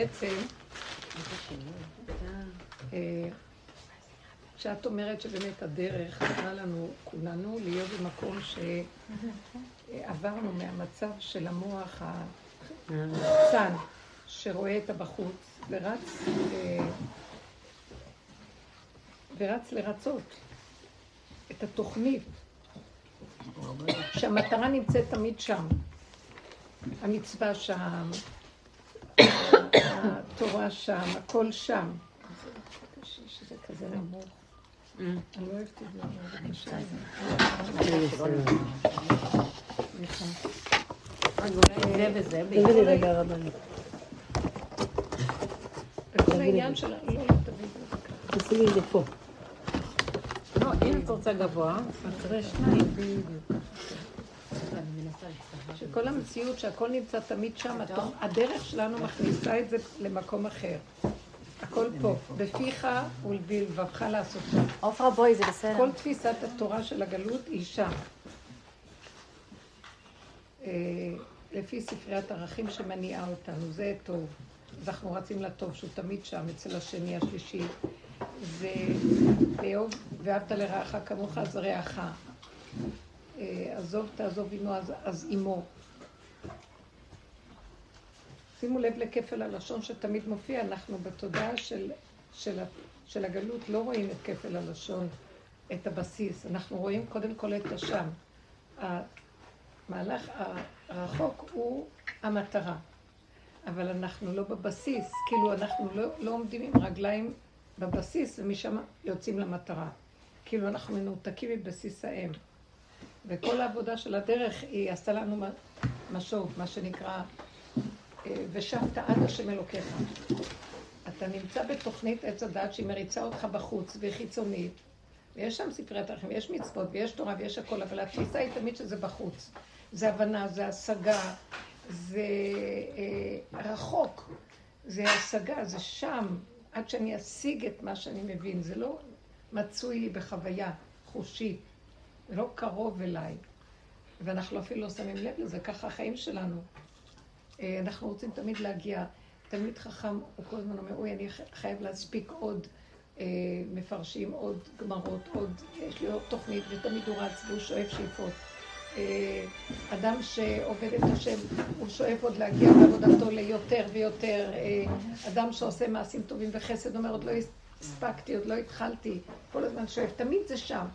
בעצם, אה, כשאת אומרת שבאמת הדרך נראה לנו, כולנו, להיות במקום שעברנו מהמצב של המוח הקצן, שרואה את הבחוץ, ורץ, אה, ורץ לרצות את התוכנית, שהמטרה נמצאת תמיד שם. המצווה שם, התורה שם, הכל שם. שזה כזה את זה, של... לא, פה. לא, אם את רוצה גבוה, אז תראה שניים. שכל המציאות שהכל נמצא תמיד שם, הדרך שלנו מכניסה את זה למקום אחר. הכל פה, בפיך ולבבך לעשות שם. עופרה בואי, זה בסדר. כל תפיסת התורה של הגלות היא שם. אה, לפי ספריית ערכים שמניעה אותנו, זה טוב. אז אנחנו רצים לטוב, שהוא תמיד שם, אצל השני, השלישי. זה ואהבת לרעך כמוך, אז רעך. אה, עזוב תעזוב עמו, אז, אז עמו. שימו לב לכפל הלשון שתמיד מופיע, אנחנו בתודעה של, של, של הגלות לא רואים את כפל הלשון, את הבסיס, אנחנו רואים קודם כל את השם. המהלך הרחוק הוא המטרה, אבל אנחנו לא בבסיס, כאילו אנחנו לא, לא עומדים עם רגליים בבסיס ומשם יוצאים למטרה. כאילו אנחנו מנותקים מבסיס האם. וכל העבודה של הדרך היא עשתה לנו משוב, מה שנקרא, אה, ושבת עד השם אלוקיך. אתה נמצא בתוכנית עץ הדת שהיא מריצה אותך בחוץ והיא חיצונית, ויש שם ספריית ערכים, ויש מצוות, ויש תורה, ויש הכל, אבל התפיסה היא תמיד שזה בחוץ. זה הבנה, זה השגה, זה אה, רחוק, זה השגה, זה שם, עד שאני אשיג את מה שאני מבין. זה לא מצוי בחוויה חושית, זה לא קרוב אליי. ואנחנו אפילו לא שמים לב לזה, ככה החיים שלנו. אה, אנחנו רוצים תמיד להגיע. תלמיד חכם, הוא כל הזמן אומר, אוי, אני חייב להספיק עוד אה, מפרשים, עוד גמרות, עוד, יש לי עוד תוכנית, ותמיד הוא רץ והוא שואף שאיפות. אה, אדם שעובד את השם, הוא שואף עוד להגיע בעבודתו ליותר ויותר. אה, אדם שעושה מעשים טובים וחסד, אומר, עוד לא הספקתי, עוד לא התחלתי, כל הזמן שואף, תמיד זה שם.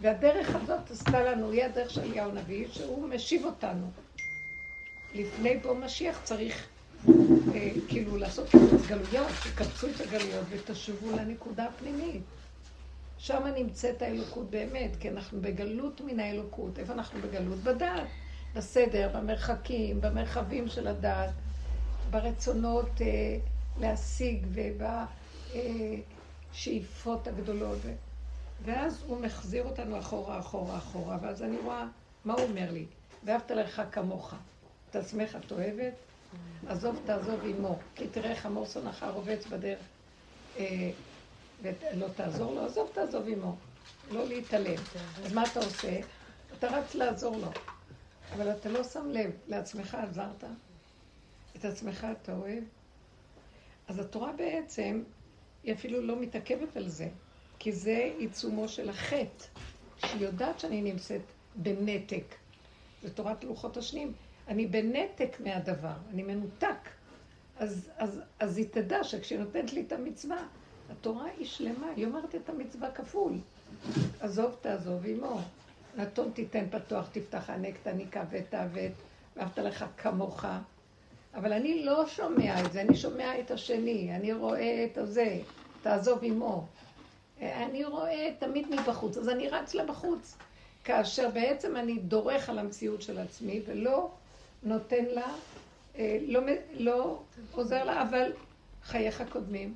והדרך הזאת עשתה לנו, היא הדרך של אליהו הנביא, שהוא משיב אותנו. לפני בוא משיח צריך אה, כאילו לעשות את הגלויות, תקבצו את הגלויות ותשובו לנקודה הפנימית. שם נמצאת האלוקות באמת, כי אנחנו בגלות מן האלוקות. איפה אנחנו בגלות? בדעת, בסדר, במרחקים, במרחבים של הדעת, ברצונות אה, להשיג ובשאיפות הגדולות. ואז הוא מחזיר אותנו אחורה, אחורה, אחורה, ואז אני רואה, מה הוא אומר לי? ואהבת לך כמוך. את עצמך את אוהבת? עזוב תעזוב עמו, כי תראה איך המור שונאך רובץ בדרך. אה, ולא תעזור לו, עזוב תעזוב עמו. לא להתעלם. אז מה אתה עושה? אתה רץ לעזור לו. אבל אתה לא שם לב, לעצמך עזרת? את עצמך אתה אוהב? אז התורה בעצם, היא אפילו לא מתעכבת על זה, כי זה עיצומו של החטא, שהיא יודעת שאני נמצאת בנתק. זה תורת לוחות השניים. אני בנתק מהדבר, אני מנותק. אז, אז, אז היא תדע שכשהיא נותנת לי את המצווה, התורה היא שלמה, היא אומרת את המצווה כפול. עזוב תעזוב עמו, נתון תיתן פתוח, תפתח ענק תניקה ותעוות, ואהבת לך כמוך. אבל אני לא שומע את זה, אני שומע את השני, אני רואה את הזה, תעזוב עמו. אני רואה תמיד מבחוץ, אז אני רץ לבחוץ. כאשר בעצם אני דורך על המציאות של עצמי ולא נותן לה, לא, לא עוזר לה, אבל חייך קודמים.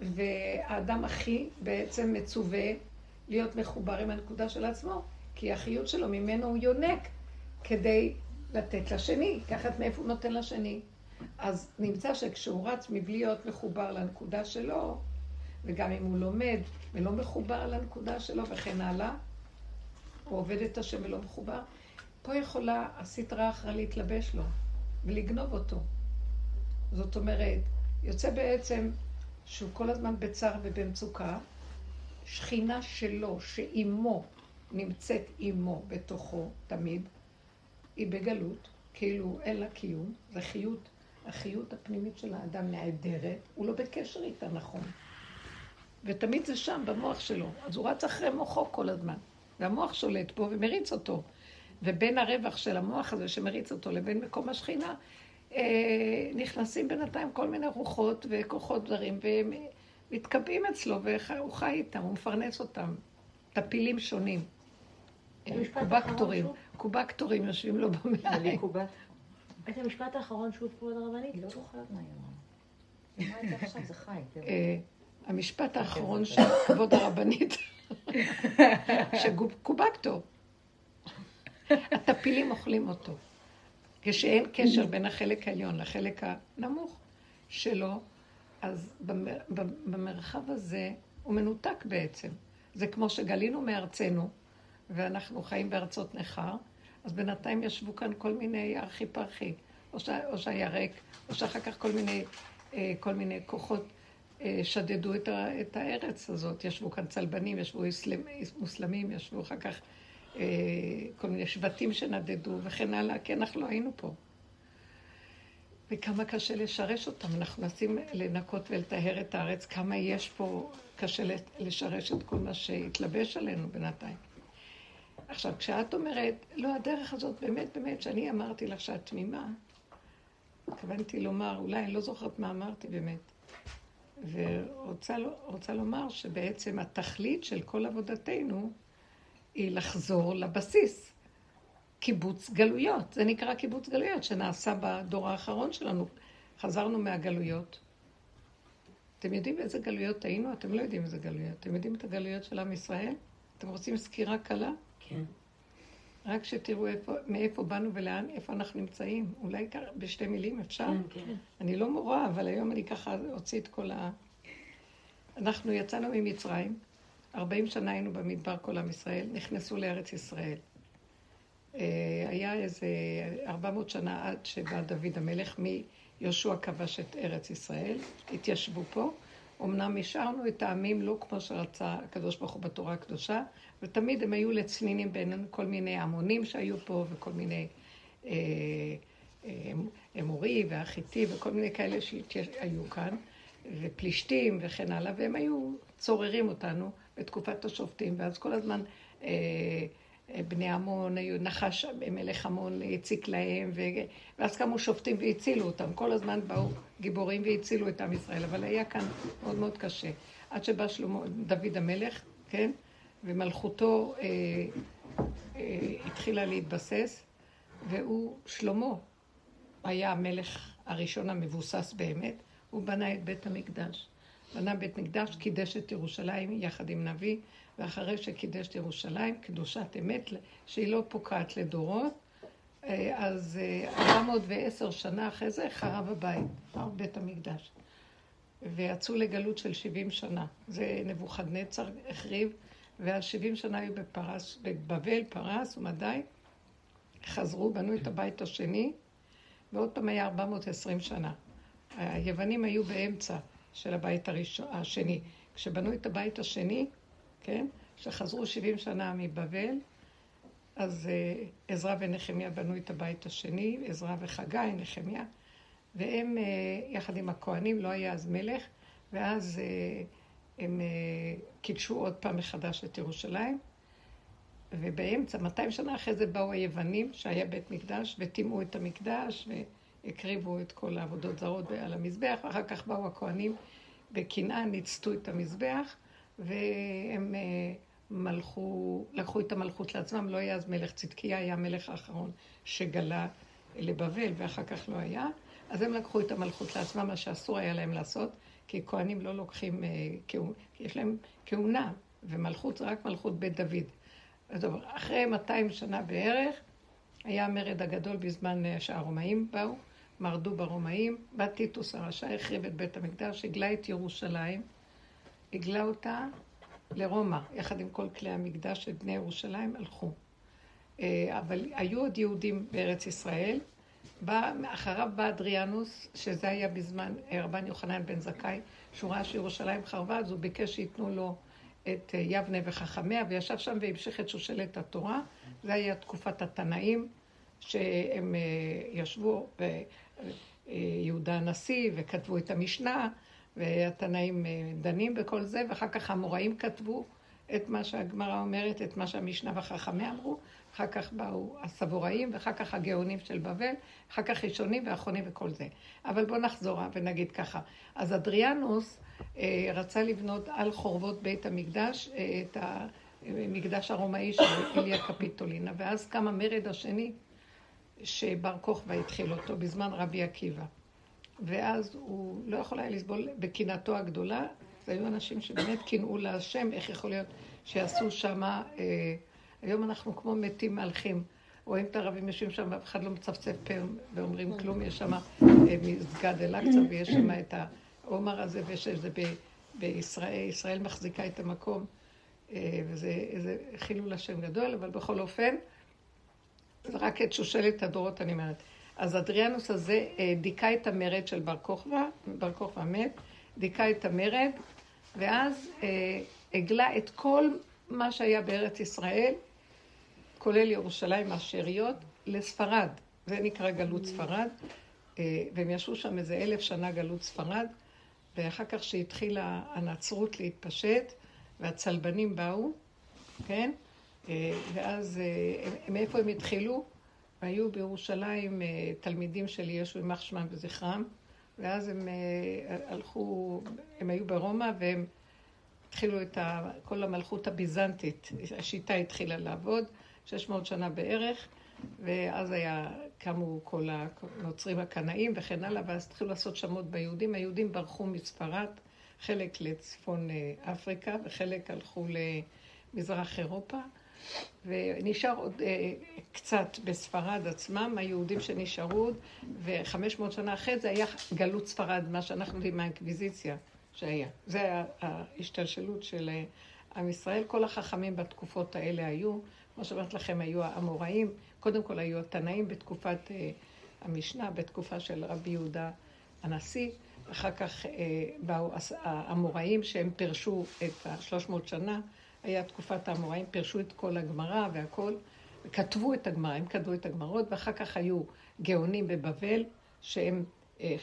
והאדם הכי בעצם מצווה להיות מחובר עם הנקודה של עצמו, כי החיות שלו ממנו הוא יונק כדי לתת לשני, לקחת מאיפה הוא נותן לשני. אז נמצא שכשהוא רץ מבלי להיות מחובר לנקודה שלו, וגם אם הוא לומד ולא מחובר לנקודה שלו וכן הלאה, הוא עובד את השם ולא מחובר, פה יכולה הסטרה אחרא להתלבש לו ולגנוב אותו. זאת אומרת, יוצא בעצם שהוא כל הזמן בצער ובמצוקה, שכינה שלו, שאימו נמצאת אימו בתוכו תמיד, היא בגלות, כאילו אין לה קיום, זה חיות, החיות הפנימית של האדם נעדרת, הוא לא בקשר איתה נכון. ותמיד זה שם, במוח שלו. אז הוא רץ אחרי מוחו כל הזמן. והמוח שולט בו ומריץ אותו. ובין הרווח של המוח הזה שמריץ אותו לבין מקום השכינה, אה, נכנסים בינתיים כל מיני רוחות וכוחות זרים, והם מתקבעים אצלו, והוא חי איתם, הוא מפרנס אותם. טפילים שונים. קובקטורים, קובקטורים יושבים לו במעיים. את המשפט האחרון שוב כבוד הרבנית? לא זוכרת מה היא אמרה. אה, המשפט האחרון של כבוד הרבנית, שקובקטור. הטפילים אוכלים אותו. כשאין קשר בין החלק העליון לחלק הנמוך שלו, אז במרחב הזה הוא מנותק בעצם. זה כמו שגלינו מארצנו, ואנחנו חיים בארצות נכר, אז בינתיים ישבו כאן כל מיני ארכי פרחי, או, ש... או שהיה ריק, או שאחר כך כל מיני, אה, כל מיני כוחות שדדו את, ה... את הארץ הזאת. ישבו כאן צלבנים, ישבו איסלם... מוסלמים, ישבו אחר כך אה, כל מיני שבטים שנדדו וכן הלאה, כי אנחנו לא היינו פה. וכמה קשה לשרש אותם. אנחנו מנסים לנקות ולטהר את הארץ, כמה יש פה, קשה לשרש את כל מה שהתלבש עלינו בינתיים. עכשיו, כשאת אומרת, לא, הדרך הזאת, באמת, באמת, שאני אמרתי לך שאת תמימה, התכוונתי לומר, אולי אני לא זוכרת מה אמרתי באמת. ורוצה לומר שבעצם התכלית של כל עבודתנו היא לחזור לבסיס. קיבוץ גלויות, זה נקרא קיבוץ גלויות, שנעשה בדור האחרון שלנו. חזרנו מהגלויות. אתם יודעים איזה גלויות היינו? אתם לא יודעים איזה גלויות. אתם יודעים את הגלויות של עם ישראל? אתם רוצים סקירה קלה? כן. רק שתראו איפה, מאיפה באנו ולאן, איפה אנחנו נמצאים. אולי בשתי מילים אפשר? כן, כן. אני לא מורה, אבל היום אני ככה אוציא את כל ה... אנחנו יצאנו ממצרים, 40 שנה היינו במדבר כל עם ישראל, נכנסו לארץ ישראל. אה, היה איזה 400 שנה עד שבא דוד המלך מיהושע כבש את ארץ ישראל, התיישבו פה. אמנם השארנו את העמים לא כמו שרצה הקדוש ברוך הוא בתורה הקדושה, ותמיד הם היו לצנינים בינינו כל מיני המונים שהיו פה וכל מיני אה, אה, אמורי והחיטי וכל מיני כאלה שהיו כאן, ופלישתים וכן הלאה, והם היו צוררים אותנו בתקופת השופטים, ואז כל הזמן אה, בני עמון, היו נחש, מלך עמון הציק להם, ו... ואז קמו שופטים והצילו אותם. כל הזמן באו גיבורים והצילו את עם ישראל, אבל היה כאן מאוד מאוד קשה. עד שבא שלמה, דוד המלך, כן? ומלכותו אה, אה, התחילה להתבסס, והוא, שלמה, היה המלך הראשון המבוסס באמת, הוא בנה את בית המקדש. בנה בית מקדש, קידש את ירושלים יחד עם נביא, ואחרי שקידש את ירושלים, קדושת אמת, שהיא לא פוקעת לדורות, אה, אז 410 שנה אחרי זה חרב הבית, חרב בית המקדש. ויצאו לגלות של 70 שנה. זה נבוכדנצר החריב, ואז 70 שנה היו בפרס, בבבל, פרס ומדי, חזרו, בנו את הבית השני, ועוד פעם היה 420 שנה. היוונים היו באמצע של הבית הראשון, השני. כשבנו את הבית השני, כן, שחזרו 70 שנה מבבל, אז uh, עזרא ונחמיה בנו את הבית השני, עזרא וחגי, נחמיה, והם, uh, יחד עם הכוהנים, לא היה אז מלך, ואז uh, הם קידשו עוד פעם מחדש את ירושלים, ובאמצע, 200 שנה אחרי זה באו היוונים, שהיה בית מקדש, וטימאו את המקדש, והקריבו את כל העבודות זרות על המזבח, ואחר כך באו הכוהנים בקנאה, ניצתו את המזבח, והם מלכו, לקחו את המלכות לעצמם, לא היה אז מלך צדקיה, היה המלך האחרון שגלה לבבל, ואחר כך לא היה. אז הם לקחו את המלכות לעצמם, מה שאסור היה להם לעשות, כי כהנים לא לוקחים, אה, יש להם כהונה, ומלכות זה רק מלכות בית דוד. אז אחרי 200 שנה בערך, היה המרד הגדול בזמן אה, שהרומאים באו, מרדו ברומאים, בא טיטוס הרשע, החריב את בית המקדש, הגלה את ירושלים, הגלה אותה לרומא, יחד עם כל כלי המקדש של בני ירושלים, הלכו. אה, אבל היו עוד יהודים בארץ ישראל, בא, אחריו בא אדריאנוס, שזה היה בזמן אה, רבן יוחנן בן זכאי, שהוא ראה שירושלים חרבה, אז הוא ביקש שייתנו לו את אה, יבנה וחכמיה, וישב שם והמשיך את שושלת התורה. זה היה תקופת התנאים, שהם ישבו, יהודה הנשיא, וכתבו את המשנה, והתנאים דנים בכל זה, ואחר כך המוראים כתבו את מה שהגמרא אומרת, את מה שהמשנה והחכמיה אמרו, אחר כך באו הסבוראים, ואחר כך הגאונים של בבל, אחר כך ראשונים ואחרונים וכל זה. אבל בואו נחזור ונגיד ככה. אז אדריאנוס אה, רצה לבנות על חורבות בית המקדש אה, את המקדש הרומאי של אליה קפיטולינה, ואז קם המרד השני שבר כוכבא התחיל אותו בזמן רבי עקיבא. ואז הוא לא יכול היה לסבול בקנאתו הגדולה, זה היו אנשים שבאמת קינאו להשם, איך יכול להיות שיעשו שמה... אה, היום אנחנו כמו מתים מהלכים. רואים את הערבים יושבים שם ואף אחד לא מצפצף פה ואומרים כלום, יש שם אה, מסגד אל-אקצא ויש שם את העומר הזה ויש את זה בישראל, ישראל מחזיקה את המקום אה, וזה איזה חילול השם גדול, אבל בכל אופן, זה רק את שושלת הדורות אני אומרת. אז אדריאנוס הזה אה, דיכא את המרד של בר כוכבא, בר כוכבא מת, דיכא את המרד, ואז הגלה את כל מה שהיה בארץ ישראל כולל ירושלים השאריות, לספרד. זה נקרא גלות ספרד. אה, והם ישבו שם איזה אלף שנה גלות ספרד, ואחר כך שהתחילה הנצרות להתפשט, והצלבנים באו, כן? אה, ואז אה, מאיפה הם התחילו? היו בירושלים תלמידים של ישו יימח שמם וזכרם, ואז הם הלכו, הם היו ברומא והם התחילו את כל המלכות הביזנטית, השיטה התחילה לעבוד. 600 שנה בערך, ואז היה, קמו כל הנוצרים הקנאים וכן הלאה, ואז התחילו לעשות שמות ביהודים. היהודים ברחו מספרד, חלק לצפון אה, אפריקה וחלק הלכו למזרח אירופה, ונשאר עוד אה, קצת בספרד עצמם, היהודים שנשארו עוד, ו-500 שנה אחרי זה היה גלות ספרד, מה שאנחנו יודעים מהאינקוויזיציה שהיה. זה ההשתלשלות של אה, עם ישראל. כל החכמים בתקופות האלה היו. כמו שאומרת לכם, היו האמוראים, קודם כל היו התנאים בתקופת uh, המשנה, בתקופה של רבי יהודה הנשיא, אחר כך uh, באו האמוראים שהם פירשו את השלוש מאות שנה, היה תקופת האמוראים, פירשו את כל הגמרא והכל, כתבו את הגמרא, הם כתבו את הגמרות, ואחר כך היו גאונים בבבל, שהם אה,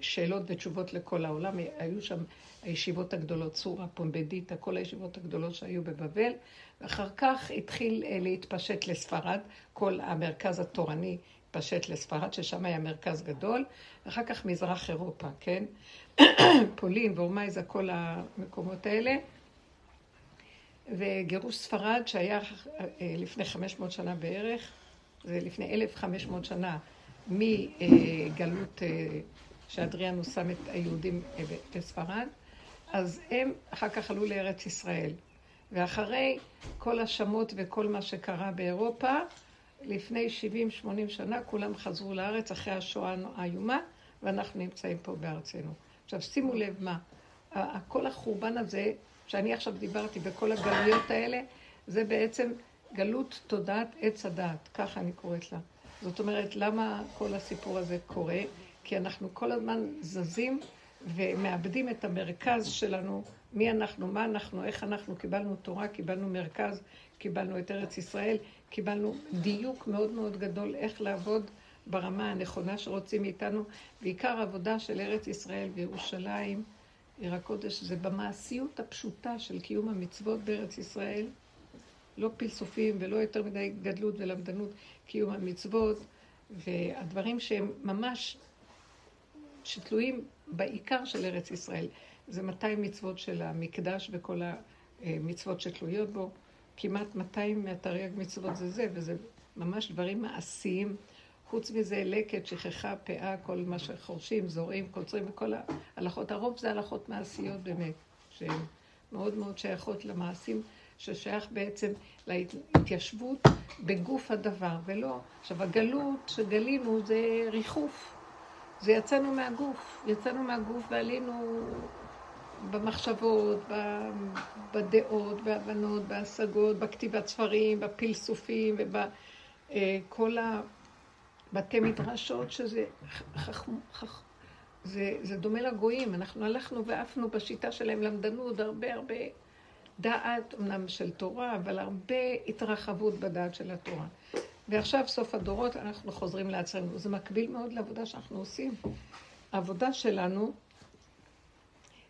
שאלות ותשובות לכל העולם, היו שם הישיבות הגדולות, סורה, פומבדיטה, כל הישיבות הגדולות שהיו בבבל, ואחר כך התחיל אה, להתפשט לספרד, כל המרכז התורני התפשט לספרד, ששם היה מרכז גדול, ואחר כך מזרח אירופה, כן? פולין ואורמייזה, כל המקומות האלה. וגירוש ספרד, שהיה אה, לפני 500 שנה בערך, זה לפני 1,500 שנה מגלות אה, שאדריאנוס שם את היהודים בספרד, אז הם אחר כך עלו לארץ ישראל. ואחרי כל השמות וכל מה שקרה באירופה, לפני 70-80 שנה כולם חזרו לארץ אחרי השואה האיומה, ואנחנו נמצאים פה בארצנו. עכשיו שימו לב מה, כל החורבן הזה, שאני עכשיו דיברתי בכל הגלויות האלה, זה בעצם גלות תודעת עץ הדעת, ככה אני קוראת לה. זאת אומרת, למה כל הסיפור הזה קורה? כי אנחנו כל הזמן זזים ומאבדים את המרכז שלנו, מי אנחנו, מה אנחנו, איך אנחנו, קיבלנו תורה, קיבלנו מרכז, קיבלנו את ארץ ישראל, קיבלנו דיוק מאוד מאוד גדול איך לעבוד ברמה הנכונה שרוצים מאיתנו, ועיקר העבודה של ארץ ישראל וירושלים, עיר הקודש, זה במעשיות הפשוטה של קיום המצוות בארץ ישראל, לא פלסופים ולא יותר מדי גדלות ולמדנות, קיום המצוות, והדברים שהם ממש שתלויים בעיקר של ארץ ישראל. זה 200 מצוות של המקדש וכל המצוות שתלויות בו. כמעט 200 מהתרי"ג מצוות זה זה, וזה ממש דברים מעשיים. חוץ מזה, לקט, שכחה, פאה, כל מה שחורשים, זורעים, קוצרים, וכל ההלכות. הרוב זה הלכות מעשיות באמת, שהן מאוד מאוד שייכות למעשים, ששייך בעצם להתיישבות בגוף הדבר, ולא... עכשיו, הגלות שגלינו זה ריחוף. זה יצאנו מהגוף, יצאנו מהגוף ועלינו במחשבות, בדעות, בהבנות, בהשגות, בכתיבת ספרים, בפלסופים ובכל בתי מדרשות שזה חכם, חכ... זה, זה דומה לגויים, אנחנו הלכנו ועפנו בשיטה שלהם למדנות, הרבה הרבה דעת, אמנם של תורה, אבל הרבה התרחבות בדעת של התורה. ועכשיו, סוף הדורות, אנחנו חוזרים לעצמנו. זה מקביל מאוד לעבודה שאנחנו עושים. העבודה שלנו,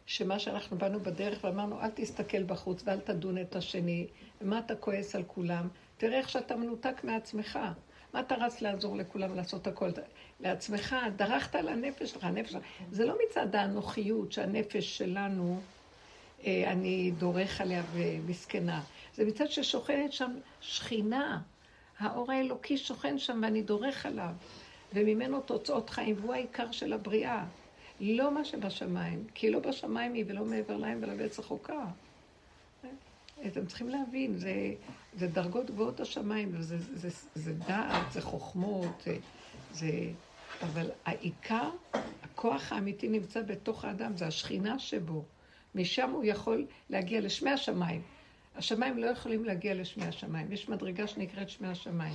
שמה שאנחנו באנו בדרך ואמרנו, אל תסתכל בחוץ ואל תדון את השני, ומה אתה כועס על כולם, תראה איך שאתה מנותק מעצמך. מה אתה רץ לעזור לכולם לעשות הכל? לעצמך, דרכת על הנפש שלך, הנפש שלך. זה לא מצד האנוכיות שהנפש שלנו, אה, אני דורך עליה ומסכנה. זה מצד ששוכנת שם שכינה. האור האלוקי שוכן שם ואני דורך עליו, וממנו תוצאות חיים, והוא העיקר של הבריאה. לא מה שבשמיים, כי לא בשמיים היא ולא מעבר להם ולא בעץ החוקה. אתם צריכים להבין, זה, זה דרגות גבוהות השמיים, וזה זה, זה, זה דעת, זה חוכמות, זה, זה... אבל העיקר, הכוח האמיתי נמצא בתוך האדם, זה השכינה שבו. משם הוא יכול להגיע לשמי השמיים. השמיים לא יכולים להגיע לשמי השמיים. יש מדרגה שנקראת שמי השמיים.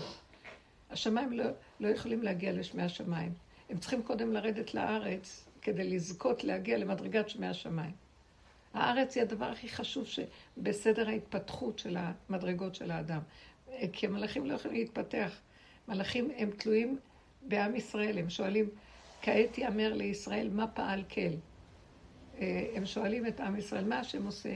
השמיים לא, לא יכולים להגיע לשמי השמיים. הם צריכים קודם לרדת לארץ כדי לזכות להגיע למדרגת שמי השמיים. הארץ היא הדבר הכי חשוב שבסדר ההתפתחות של המדרגות של האדם. כי המלאכים לא יכולים להתפתח. מלאכים הם תלויים בעם ישראל, הם שואלים, כעת יאמר לישראל מה פעל כל. אה, הם שואלים את עם ישראל, מה השם עושה?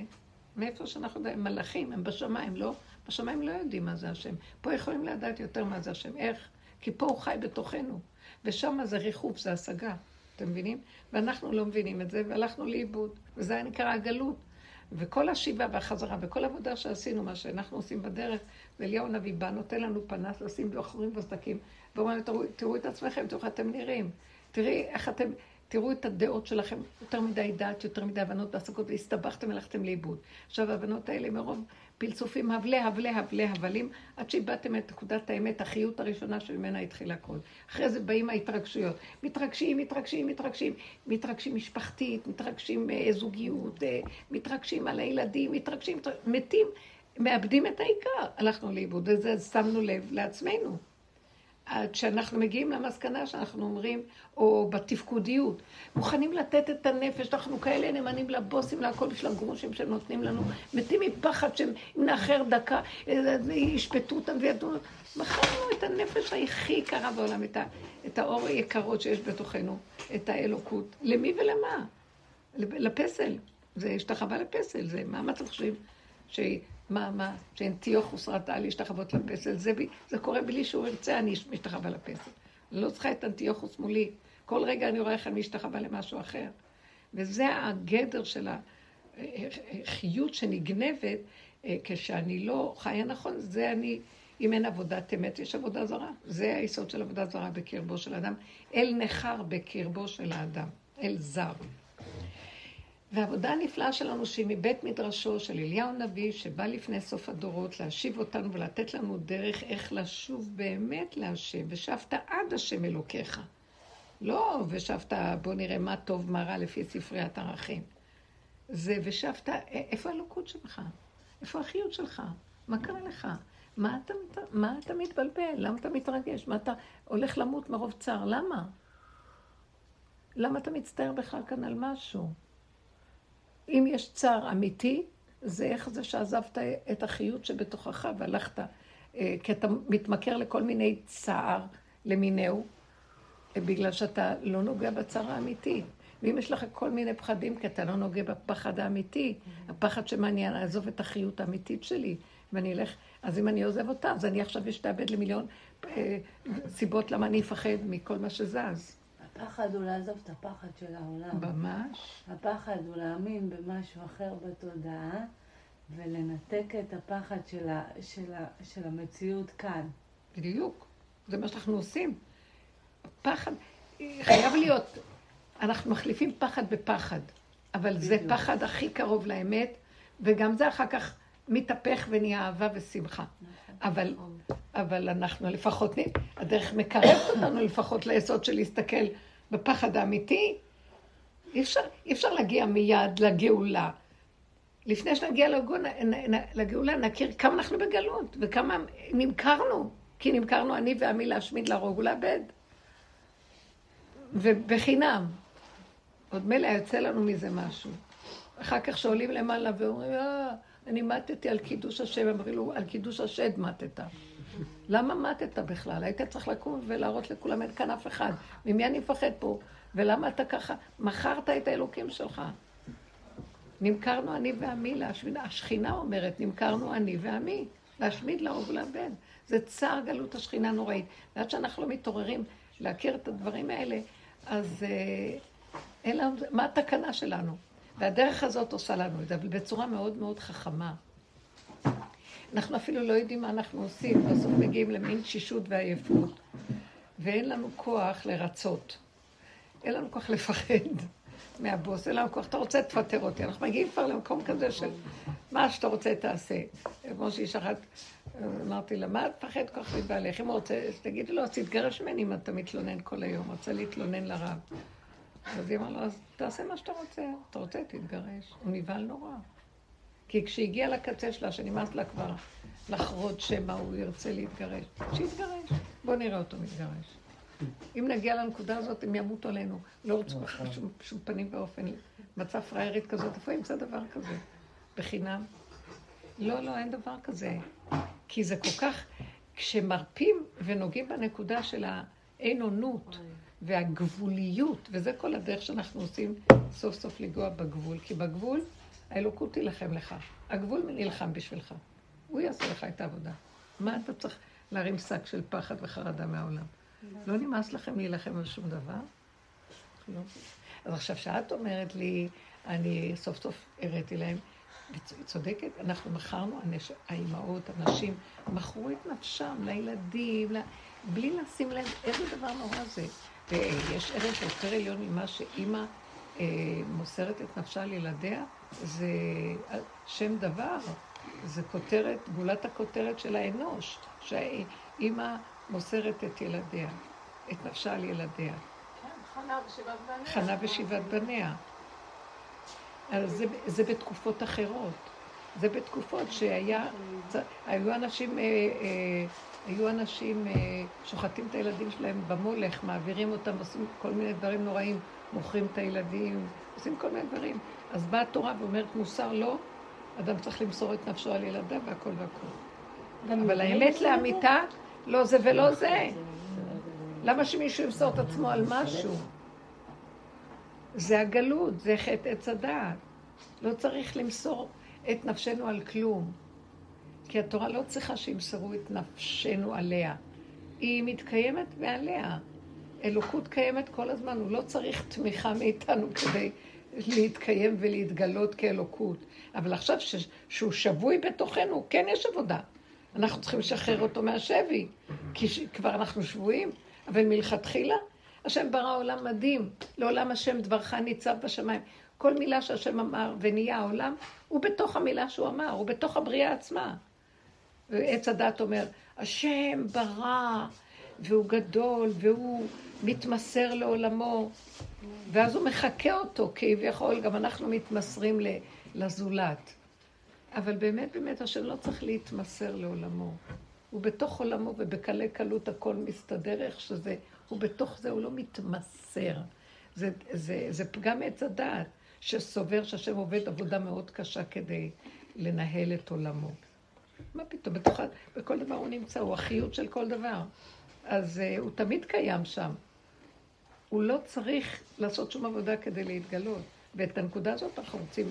מאיפה שאנחנו יודעים, הם מלאכים, הם בשמיים, לא? בשמיים לא יודעים מה זה השם. פה יכולים לדעת יותר מה זה השם. איך? כי פה הוא חי בתוכנו. ושם זה ריחוף, זה השגה. אתם מבינים? ואנחנו לא מבינים את זה, והלכנו לאיבוד. וזה היה נקרא הגלות. וכל השיבה והחזרה, וכל עבודה שעשינו, מה שאנחנו עושים בדרך, ואליהו הנביא בא, נותן לנו פנס, לשים בחורים וסדקים, ואומר, תראו, תראו את עצמכם, תראו איך אתם נראים. תראי איך אתם, תראו את הדעות שלכם, יותר מדי דעת, יותר מדי הבנות והשגות, והסתבכתם והלכתם לאיבוד. עכשיו, ההבנות האלה מרוב פלסופים, הבלה, הבלה, הבלה, הבלים, עד שאיבדתם את נקודת האמת, החיות הראשונה שממנה התחיל הכל. אחרי זה באים ההתרגשויות. מתרגשים, מתרגשים, מתרגשים. מתרגשים משפחתית, מתרגשים אה, זוגיות, אה, מתרגשים על הילדים, מתרגשים, מתים, מאבדים את העיקר. הלכנו לאיבוד, וזה שמנו לב לעצמנו. עד שאנחנו מגיעים למסקנה שאנחנו אומרים, או בתפקודיות, מוכנים לתת את הנפש, אנחנו כאלה נאמנים לבוסים, להכל בשביל הגרושים שהם נותנים לנו, מתים מפחד שהם, נאחר דקה, ישפטו אותם וידעו, מכרנו את הנפש הכי יקרה בעולם, את, ה, את האור היקרות שיש בתוכנו, את האלוקות. למי ולמה? לפסל. זה השתחווה לפסל, זה מה אתם חושבים? מה, מה, שאנטיוכוס ראתה להשתחוות לפסל, זה, זה קורה בלי שהוא ירצה, אני משתחווה לפסל. אני לא צריכה את אנטיוכוס מולי. כל רגע אני רואה איך אני משתחווה למשהו אחר. וזה הגדר של החיות שנגנבת, אה, כשאני לא חיה נכון, זה אני, אם אין עבודת אמת, יש עבודה זרה. זה היסוד של עבודה זרה בקרבו של האדם. אל נחר בקרבו של האדם, אל זר. והעבודה הנפלאה שלנו שהיא מבית מדרשו של אליהו הנביא, שבא לפני סוף הדורות להשיב אותנו ולתת לנו דרך איך לשוב באמת להשם, ושבת עד השם אלוקיך. לא ושבת, בוא נראה מה טוב, מה רע לפי ספריית ערכים. זה ושבת, איפה האלוקות שלך? איפה החיות שלך? מה קרה לך? מה אתה, מה אתה מתבלבל? למה אתה מתרגש? מה אתה הולך למות מרוב צער? למה? למה אתה מצטער בכלל כאן על משהו? אם יש צער אמיתי, זה איך זה שעזבת את החיות שבתוכך והלכת, אה, כי אתה מתמכר לכל מיני צער למיניהו, אה, בגלל שאתה לא נוגע בצער האמיתי. ואם יש לך כל מיני פחדים, כי אתה לא נוגע בפחד האמיתי, הפחד שמעניין, לעזוב את החיות האמיתית שלי, ואני אלך, אז אם אני עוזב אותה, אז אני עכשיו אשתעבד למיליון אה, סיבות למה אני אפחד מכל מה שזז. הפחד הוא לעזוב את הפחד של העולם. ממש. הפחד הוא להאמין במשהו אחר בתודעה, ולנתק את הפחד של, ה, של, ה, של המציאות כאן. בדיוק. זה מה שאנחנו עושים. פחד, חייב להיות, אנחנו מחליפים פחד בפחד, אבל בדיוק. זה פחד הכי קרוב לאמת, וגם זה אחר כך מתהפך ונהיה אהבה ושמחה. נכון. אבל, נכון. אבל אנחנו לפחות, הדרך מקרבת אותנו לפחות ליסוד של להסתכל בפחד האמיתי, אי אפשר, אי אפשר להגיע מיד לגאולה. לפני שנגיע לגאולה, לגאולה נכיר כמה אנחנו בגלות וכמה נמכרנו. כי נמכרנו אני ועמי להשמיד, להרוג ולאבד. ובחינם. עוד מילא יוצא לנו מזה משהו. אחר כך שעולים למעלה ואומרים, אה, אני מתתי על קידוש השם, אמרו, על קידוש השד מתת. למה מתת בכלל? היית צריך לקום ולהראות לכולם, אין כאן אף אחד. ממי אני מפחד פה? ולמה אתה ככה? מכרת את האלוקים שלך. נמכרנו אני ועמי להשמיד, השכינה אומרת, נמכרנו אני ועמי, להשמיד להרוג ולאבד. זה צער גלות השכינה נוראית. ועד שאנחנו לא מתעוררים להכיר את הדברים האלה, אז אה, אין לנו, מה התקנה שלנו? והדרך הזאת עושה לנו את זה, אבל בצורה מאוד מאוד חכמה. אנחנו אפילו לא יודעים מה אנחנו עושים, בסוף מגיעים למין תשישות ועייפות, ואין לנו כוח לרצות. אין לנו כוח לפחד מהבוס, אין לנו כוח, אתה רוצה, תפטר אותי. אנחנו מגיעים כבר למקום כזה של מה שאתה רוצה, תעשה. כמו שאיש אחת, אמרתי לה, מה את מפחד כל כך מבעלך? אם הוא רוצה, תגידי לו, אז תתגרש ממני אם אתה מתלונן כל היום, רוצה להתלונן לרב. אז היא אמרה לו, אז תעשה מה שאתה רוצה, אתה רוצה, תתגרש. הוא נבהל נורא. כי כשהגיעה לקצה שלה, שנמאס לה כבר לחרוד שמא הוא ירצה להתגרש, שיתגרש. בואו נראה אותו מתגרש. אם נגיע לנקודה הזאת, הם ימותו עלינו. לא רוצים נכון. בשום פנים ואופן מצב פראיירית כזאת. איפה ימצא דבר כזה? בחינם? לא, לא, אין דבר כזה. כי זה כל כך, כשמרפים ונוגעים בנקודה של האין-אונות והגבוליות, וזה כל הדרך שאנחנו עושים סוף סוף לגוע בגבול. כי בגבול האלוקות תילחם לך. הגבול נלחם בשבילך. הוא יעשה לך את העבודה. מה אתה צריך להרים שק של פחד וחרדה מהעולם? לא נמאס לכם להילחם על שום דבר? לא. אז עכשיו, כשאת אומרת לי, אני סוף סוף הראיתי להם, היא צודקת, אנחנו מכרנו, האימהות, הנשים, מכרו את נפשם לילדים, בלי לשים לב איזה דבר נורא זה. ויש ערך יותר עליון ממה שאימא אה, מוסרת את נפשה על ילדיה, זה שם דבר, זה כותרת, גולת הכותרת של האנוש, שהאימא מוסרת את ילדיה, את נפשה על ילדיה. כן, חנה ושבעת בניה. חנה ושבעת בניה. אז זה, זה בתקופות אחרות. זה בתקופות שהיה, היו אנשים, אה, אה, היו אנשים אה, שוחטים את הילדים שלהם במולך, מעבירים אותם, עושים כל מיני דברים נוראים, מוכרים את הילדים, עושים כל מיני דברים. אז באה התורה ואומרת, מוסר לא, אדם צריך למסור את נפשו על ילדיו והכל והכל. אבל האמת לאמיתה, לא זה ולא זה. למה שמישהו ימסור את עצמו על משהו? זה הגלות, זה חטא עץ הדעת. לא צריך למסור את נפשנו על כלום. כי התורה לא צריכה שימסרו את נפשנו עליה. היא מתקיימת מעליה. אלוקות קיימת כל הזמן, הוא לא צריך תמיכה מאיתנו כדי להתקיים ולהתגלות כאלוקות. אבל עכשיו ש... שהוא שבוי בתוכנו, כן יש עבודה. אנחנו צריכים לשחרר אותו מהשבי, כי ש... כבר אנחנו שבויים, אבל מלכתחילה השם ברא עולם מדהים, לעולם השם דברך ניצב בשמיים. כל מילה שהשם אמר ונהיה העולם, הוא בתוך המילה שהוא אמר, הוא בתוך הבריאה עצמה. ועץ הדת אומר, השם ברא, והוא גדול, והוא מתמסר לעולמו, ואז הוא מחקה אותו, כביכול גם אנחנו מתמסרים לזולת. אבל באמת, באמת, השם לא צריך להתמסר לעולמו. הוא בתוך עולמו, ובקלי קלות הכל מסתדר איך שזה, הוא בתוך זה, הוא לא מתמסר. זה, זה, זה פגם עץ הדעת, שסובר שהשם עובד עבודה מאוד קשה כדי לנהל את עולמו. מה פתאום, בתוך, בכל דבר הוא נמצא, הוא החיות של כל דבר. אז uh, הוא תמיד קיים שם. הוא לא צריך לעשות שום עבודה כדי להתגלות. ואת הנקודה הזאת אנחנו רוצים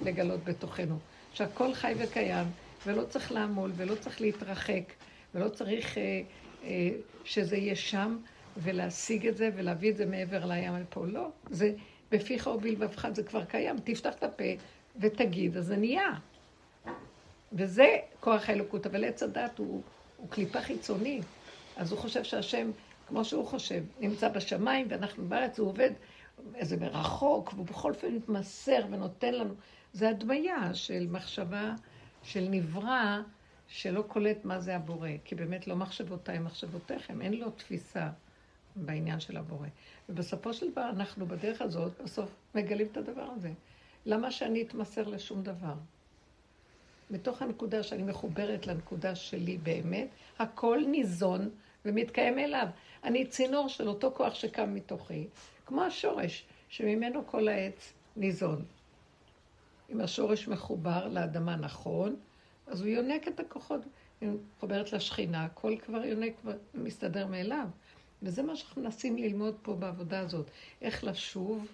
לגלות בתוכנו. שהכל חי וקיים, ולא צריך לעמול, ולא צריך להתרחק, ולא צריך אה, אה, שזה יהיה שם, ולהשיג את זה, ולהביא את זה מעבר לים לפה. לא, זה בפיך ובלבבך, זה כבר קיים. תפתח את הפה ותגיד, אז זה נהיה. וזה כוח האלוקות, אבל עץ הדת הוא, הוא קליפה חיצונית. אז הוא חושב שהשם, כמו שהוא חושב, נמצא בשמיים ואנחנו בארץ, הוא עובד איזה מרחוק, והוא בכל אופן מתמסר ונותן לנו. זה הדמיה של מחשבה של נברא שלא קולט מה זה הבורא, כי באמת לא מחשבותיי מחשבותיכם, אין לו תפיסה בעניין של הבורא. ובסופו של דבר אנחנו בדרך הזאת בסוף מגלים את הדבר הזה. למה שאני אתמסר לשום דבר? מתוך הנקודה שאני מחוברת לנקודה שלי באמת, הכל ניזון ומתקיים אליו. אני צינור של אותו כוח שקם מתוכי, כמו השורש, שממנו כל העץ ניזון. אם השורש מחובר לאדמה נכון, אז הוא יונק את הכוחות, היא מחוברת לשכינה, הכל כבר יונק, כבר מסתדר מאליו. וזה מה שאנחנו מנסים ללמוד פה בעבודה הזאת, איך לשוב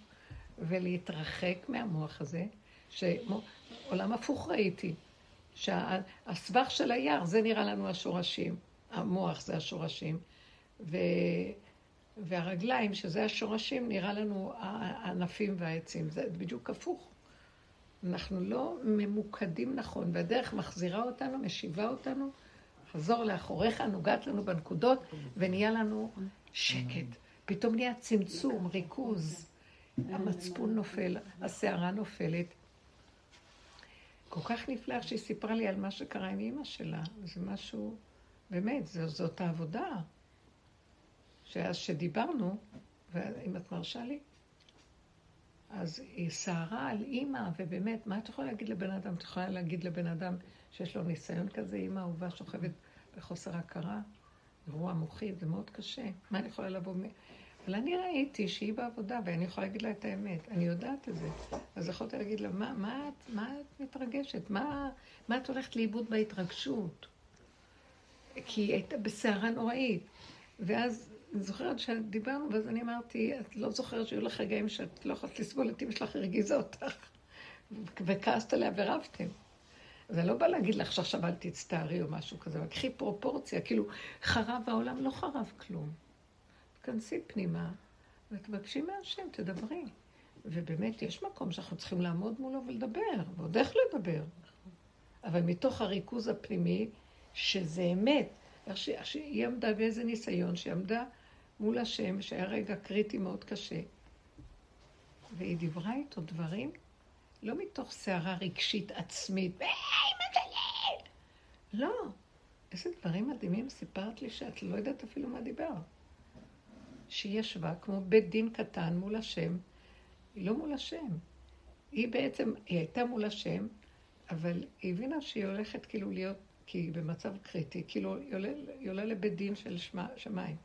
ולהתרחק מהמוח הזה, שעולם הפוך ראיתי, שהסבך של היער, זה נראה לנו השורשים, המוח זה השורשים, ו... והרגליים, שזה השורשים, נראה לנו הענפים והעצים, זה בדיוק הפוך. אנחנו לא ממוקדים נכון, והדרך מחזירה אותנו, משיבה אותנו, חזור לאחוריך, נוגעת לנו בנקודות, ונהיה לנו שקט. פתאום נהיה צמצום, ריכוז, המצפון נופל, הסערה נופלת. כל כך נפלא שהיא סיפרה לי על מה שקרה עם אימא שלה. זה משהו, באמת, זאת העבודה. שאז שדיברנו, ואם את מרשה לי, אז היא סערה על אימא, ובאמת, מה את יכולה להגיד לבן אדם? את יכולה להגיד לבן אדם שיש לו ניסיון כזה, אימא אהובה שוכבת בחוסר הכרה, אירוע מוחי, זה מאוד קשה. מה אני יכולה לבוא. אבל אני ראיתי שהיא בעבודה, ואני יכולה להגיד לה את האמת. אני יודעת את זה. אז יכולתי להגיד לה, מה, מה, את, מה את מתרגשת? מה, מה את הולכת לאיבוד בהתרגשות? כי היא הייתה בסערה נוראית. ואז אני זוכרת שדיברנו, ואז אני אמרתי, את לא זוכרת שהיו לך רגעים שאת לא יכולת לסבול את אמא שלך, הרגיזה אותך, וכעסת עליה ורבתם. זה לא בא להגיד לך שעכשיו אל תצטערי או משהו כזה, אבל קחי פרופורציה, כאילו, חרב העולם, לא חרב כלום. תכנסי פנימה, ותבקשי מהשם, תדברי. ובאמת, יש מקום שאנחנו צריכים לעמוד מולו ולדבר, ועוד איך לדבר. אבל מתוך הריכוז הפנימי, שזה אמת, איך שהיא עמדה באיזה ניסיון, שהיא עמדה מול השם, שהיה רגע קריטי מאוד קשה. והיא דיברה איתו דברים, לא מתוך סערה רגשית עצמית! לא. איזה דברים מדהימים סיפרת לי שאת לא יודעת אפילו מה דיבר. שהיא ישבה כמו בית דין קטן מול השם, היא לא מול השם. היא בעצם, היא הייתה מול השם, אבל היא הבינה שהיא הולכת כאילו להיות, כי היא במצב קריטי, כאילו היא עולה, היא עולה לבית דין של שמה, שמיים.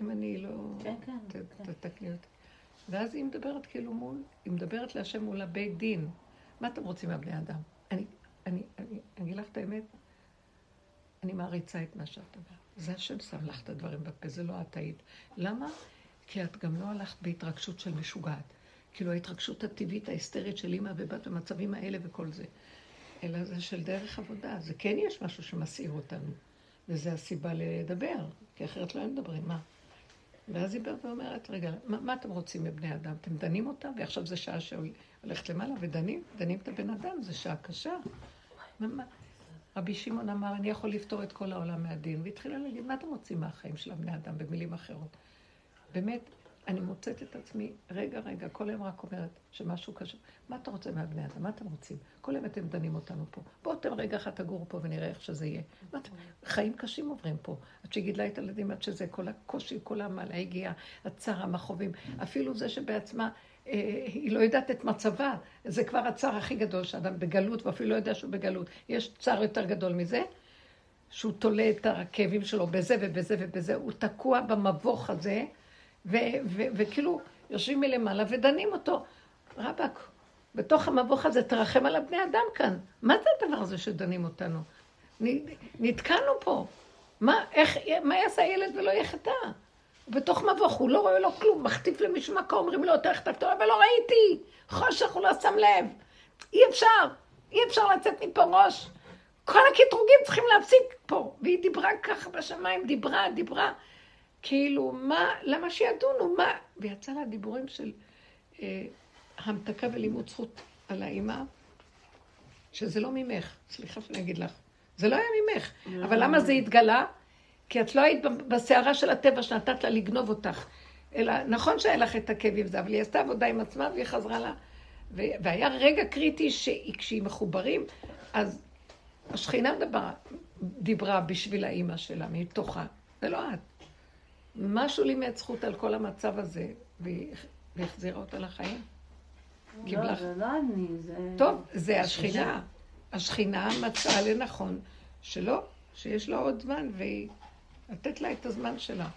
אם אני לא... כן, כן. כן. תתקני אותי. ואז היא מדברת כאילו מול, היא מדברת להשם מול הבית דין. מה אתם רוצים מהבני אדם? אני, אני, אני, אני אגיד לך את האמת, אני מעריצה את מה שאת אומרת. זה השם שם לך את הדברים בפה, זה לא את היית. למה? כי את גם לא הלכת בהתרגשות של משוגעת. כאילו ההתרגשות הטבעית, ההיסטרית של אימא ובת במצבים האלה וכל זה. אלא זה של דרך עבודה. זה כן יש משהו שמסעיר אותנו. וזה הסיבה לדבר, כי אחרת לא היינו מדברים. מה? ואז היא באה ואומרת, רגע, מה, מה אתם רוצים מבני אדם? אתם דנים אותם, ועכשיו זו שעה שהולכת למעלה, ודנים, דנים את הבן אדם, זו שעה קשה. מה, רבי שמעון אמר, אני יכול לפתור את כל העולם מהדין, והתחילה להגיד, מה אתם רוצים מהחיים של הבני אדם, במילים אחרות? באמת, אני מוצאת את עצמי, רגע, רגע, כל היום רק אומרת שמשהו קשה. מה אתה רוצה מהבני אדם? מה אתם רוצים? כל היום אתם דנים אותנו פה. בואו אתם רגע אחד תגורו פה ונראה איך שזה יהיה. חיים קשים עוברים פה. עד שגידלה את הילדים, עד שזה כל הקושי, כל המעלה הגיעה, הצער, המכאובים. אפילו זה שבעצמה, היא לא יודעת את מצבה. זה כבר הצער הכי גדול שאדם בגלות, ואפילו לא יודע שהוא בגלות. יש צער יותר גדול מזה? שהוא תולה את הכאבים שלו בזה ובזה ובזה. הוא תקוע במבוך הזה. וכאילו יושבים מלמעלה ודנים אותו. רבאק, בתוך המבוך הזה תרחם על הבני אדם כאן. מה זה הדבר הזה שדנים אותנו? נתקענו פה. מה, איך, מה יעשה הילד ולא יחטא? הוא בתוך מבוך, הוא לא רואה לו כלום, מחטיף למישהו מקום, אומרים לו, אתה החטפת, אבל לא ראיתי, חושך, הוא לא שם לב. אי אפשר, אי אפשר לצאת מפה ראש. כל הקטרוגים צריכים להפסיק פה. והיא דיברה ככה בשמיים, דיברה, דיברה. כאילו, מה, למה שידונו, מה? ויצא לה דיבורים של אה, המתקה ולימוד זכות על האימא, שזה לא ממך, סליחה שאני אגיד לך, זה לא היה ממך, לא. אבל למה זה התגלה? כי את לא היית בסערה של הטבע שנתת לה לגנוב אותך. אלא, נכון שהיה לך את הכאבים וזה, אבל היא עשתה עבודה עם עצמה והיא חזרה לה. והיה רגע קריטי שכשהיא מחוברים, אז השכינה דבר, דיברה בשביל האימא שלה, מתוכה. זה לא את. משהו לימד זכות על כל המצב הזה, והחזירה אותה לחיים. לא, זה לא אני, זה... טוב, זה השכינה. השכינה מצאה לנכון שלא, שיש לה עוד זמן, והיא לתת לה את הזמן שלה.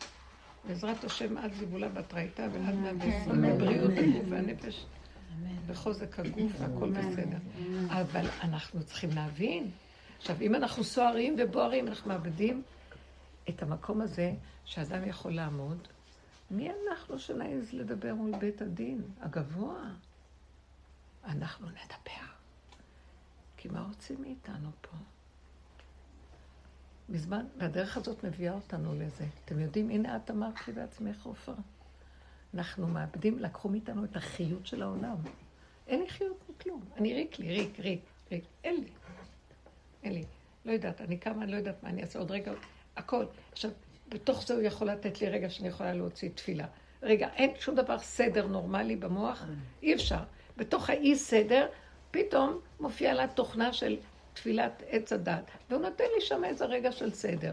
בעזרת השם עד זיבולה בת רייתה ועד מהבשרים, בבריאות הגוף והנפש, בחוזק הגוף, והכל בסדר. אבל אנחנו צריכים להבין. עכשיו, אם אנחנו סוערים ובוערים, אנחנו מאבדים את המקום הזה שאדם יכול לעמוד. מי אנחנו שנעז לדבר מול בית הדין הגבוה? אנחנו נדבר. כי מה רוצים מאיתנו פה? מזמן, והדרך הזאת מביאה אותנו לזה. אתם יודעים, הנה את אמרת לי בעצמך, עופר. אנחנו מאבדים, לקחו מאיתנו את החיות של העולם. אין לי חיות מכלום. אני ריק לי, ריק, ריק, ריק. אין לי. אין לי. לא יודעת, אני קמה, אני לא יודעת מה אני אעשה עוד רגע, הכל. עכשיו, בתוך זה הוא יכול לתת לי רגע שאני יכולה להוציא תפילה. רגע, אין שום דבר סדר נורמלי במוח, אי אפשר. בתוך האי סדר, פתאום מופיעה לה תוכנה של תפילת עץ הדת, והוא נותן לי שם איזה רגע של סדר.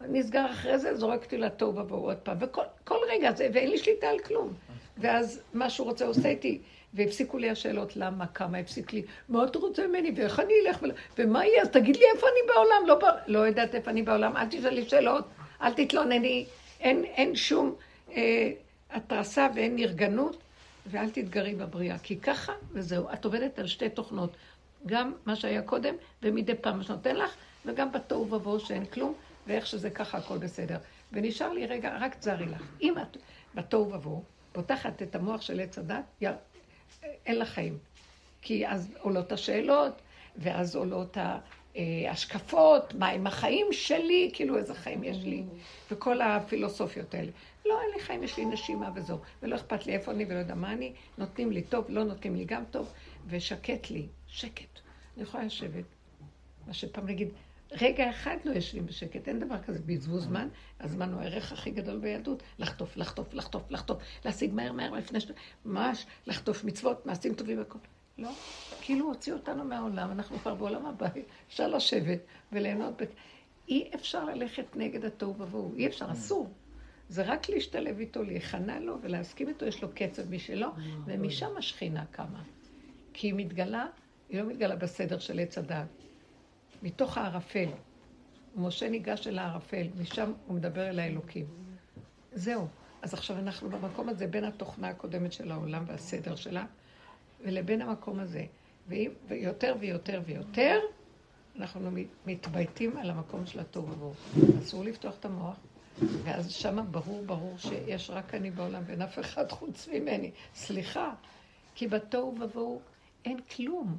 נסגר אחרי זה, זורק אותי לתוהו ובוהו עוד פעם, וכל רגע זה, ואין לי שליטה על כלום. ואז מה שהוא רוצה עושה איתי, והפסיקו לי השאלות למה, כמה, הפסיק לי, מה אתה רוצה ממני, ואיך אני אלך, ומה יהיה, אז תגיד לי איפה אני בעולם, לא, לא יודעת איפה אני בעולם, אל תשאלי שאלות, אל תתלונני, אין, אין שום אה, התרסה ואין נרגנות, ואל תתגרי בבריאה, כי ככה וזהו, את עובדת על שתי תוכנות, גם מה שהיה קודם, ומדי פעם מה שנותן לך, וגם בתוהו ובוהו שאין כלום, ואיך שזה ככה הכל בסדר. ונשאר לי רגע, רק תזרי לך. אם את בתוהו ובוהו, פותחת את המוח של עץ הדת, אין לה חיים. כי אז עולות השאלות, ואז עולות ההשקפות, מה עם החיים שלי, כאילו איזה חיים יש לי, וכל הפילוסופיות האלה. לא, אין לי חיים, יש לי נשימה וזהו, ולא אכפת לי איפה אני ולא יודע מה אני, נותנים לי טוב, לא נותנים לי גם טוב, ושקט לי, שקט. אני יכולה לשבת, מה שפעם נגיד, רגע אחד לא יושבים בשקט, אין דבר כזה בזבוז זמן, הזמן הוא הערך הכי גדול ביהדות, לחטוף, לחטוף, לחטוף, לחטוף, להשיג מהר מהר לפני ש... ממש, לחטוף מצוות, מעשים טובים והכל. לא, כאילו הוציאו אותנו מהעולם, אנחנו כבר בעולם הבא, אפשר לשבת וליהנות. ב... אי אפשר ללכת נגד התוהו ובוהו, אי אפשר, אסור. זה רק להשתלב איתו, להיכנע לו ולהסכים איתו, יש לו קצב משלו, ומשם השכינה קמה. כי היא מתגלה, היא לא מתגלה בסדר של עץ הדת. מתוך הערפל. משה ניגש אל הערפל, משם הוא מדבר אל האלוקים. זהו. אז עכשיו אנחנו במקום הזה, בין התוכנה הקודמת של העולם והסדר שלה, ולבין המקום הזה. ויותר ויותר ויותר, אנחנו מתבייתים על המקום של התוהו ובוהו. אסור לפתוח את המוח, ואז שמה ברור ברור שיש רק אני בעולם ואין אף אחד חוץ ממני. סליחה, כי בתוהו ובוהו אין כלום.